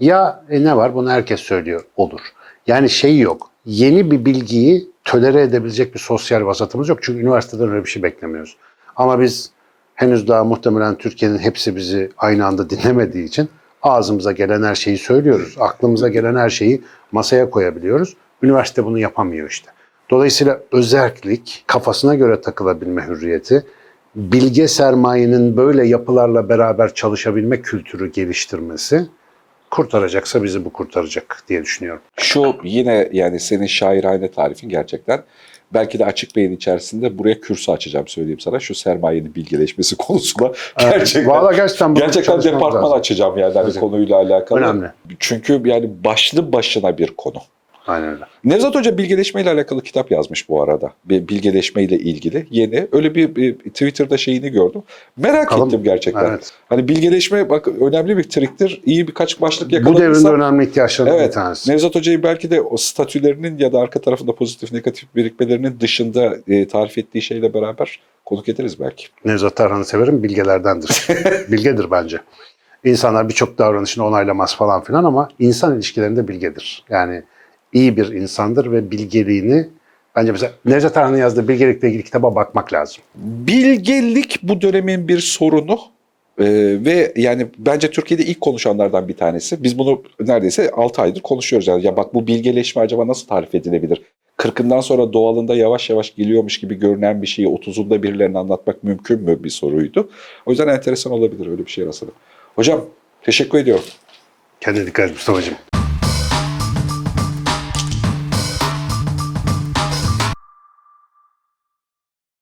ya e, ne var bunu herkes söylüyor olur. Yani şey yok. Yeni bir bilgiyi tölere edebilecek bir sosyal vasatımız yok. Çünkü üniversiteden öyle bir şey beklemiyoruz. Ama biz henüz daha muhtemelen Türkiye'nin hepsi bizi aynı anda dinlemediği için ağzımıza gelen her şeyi söylüyoruz. Aklımıza gelen her şeyi masaya koyabiliyoruz. Üniversite bunu yapamıyor işte. Dolayısıyla özellik, kafasına göre takılabilme hürriyeti, bilge sermayenin böyle yapılarla beraber çalışabilme kültürü geliştirmesi kurtaracaksa bizi bu kurtaracak diye düşünüyorum. Şu yine yani senin şairane tarifin gerçekten belki de açık beyin içerisinde buraya kürsü açacağım söyleyeyim sana. Şu sermayenin bilgileşmesi (laughs) konusunda gerçekten Vallahi gerçekten gerçekten departman lazım. açacağım yani hani konuyla alakalı. Önemli. Çünkü yani başlı başına bir konu. Aynen öyle. Nevzat Hoca bilgeleşmeyle alakalı kitap yazmış bu arada. Bir Bilgeleşmeyle ilgili yeni. Öyle bir, bir Twitter'da şeyini gördüm. Merak Bakalım. ettim gerçekten. Evet. Hani bilgeleşme bak önemli bir triktir. İyi birkaç başlık Bu yakaladıysa. devrin önemli ihtiyaçlarından bir Evet. tanesi. Nevzat Hoca'yı belki de o statülerinin ya da arka tarafında pozitif negatif birikmelerinin dışında e, tarif ettiği şeyle beraber konuk ederiz belki. Nevzat Tarhan'ı severim, bilgelerdendir. (laughs) Bilgedir bence. İnsanlar birçok davranışını onaylamaz falan filan ama insan ilişkilerinde bilgedir. Yani iyi bir insandır ve bilgeliğini bence mesela Nevzat Tarhan'ın yazdığı bilgelikle ilgili kitaba bakmak lazım. Bilgelik bu dönemin bir sorunu. Ee, ve yani bence Türkiye'de ilk konuşanlardan bir tanesi. Biz bunu neredeyse 6 aydır konuşuyoruz. Yani ya bak bu bilgeleşme acaba nasıl tarif edilebilir? 40'ından sonra doğalında yavaş yavaş geliyormuş gibi görünen bir şeyi 30'unda birilerine anlatmak mümkün mü bir soruydu. O yüzden enteresan olabilir öyle bir şey rastladım. Hocam teşekkür ediyorum. Kendine dikkat et Mustafa'cığım.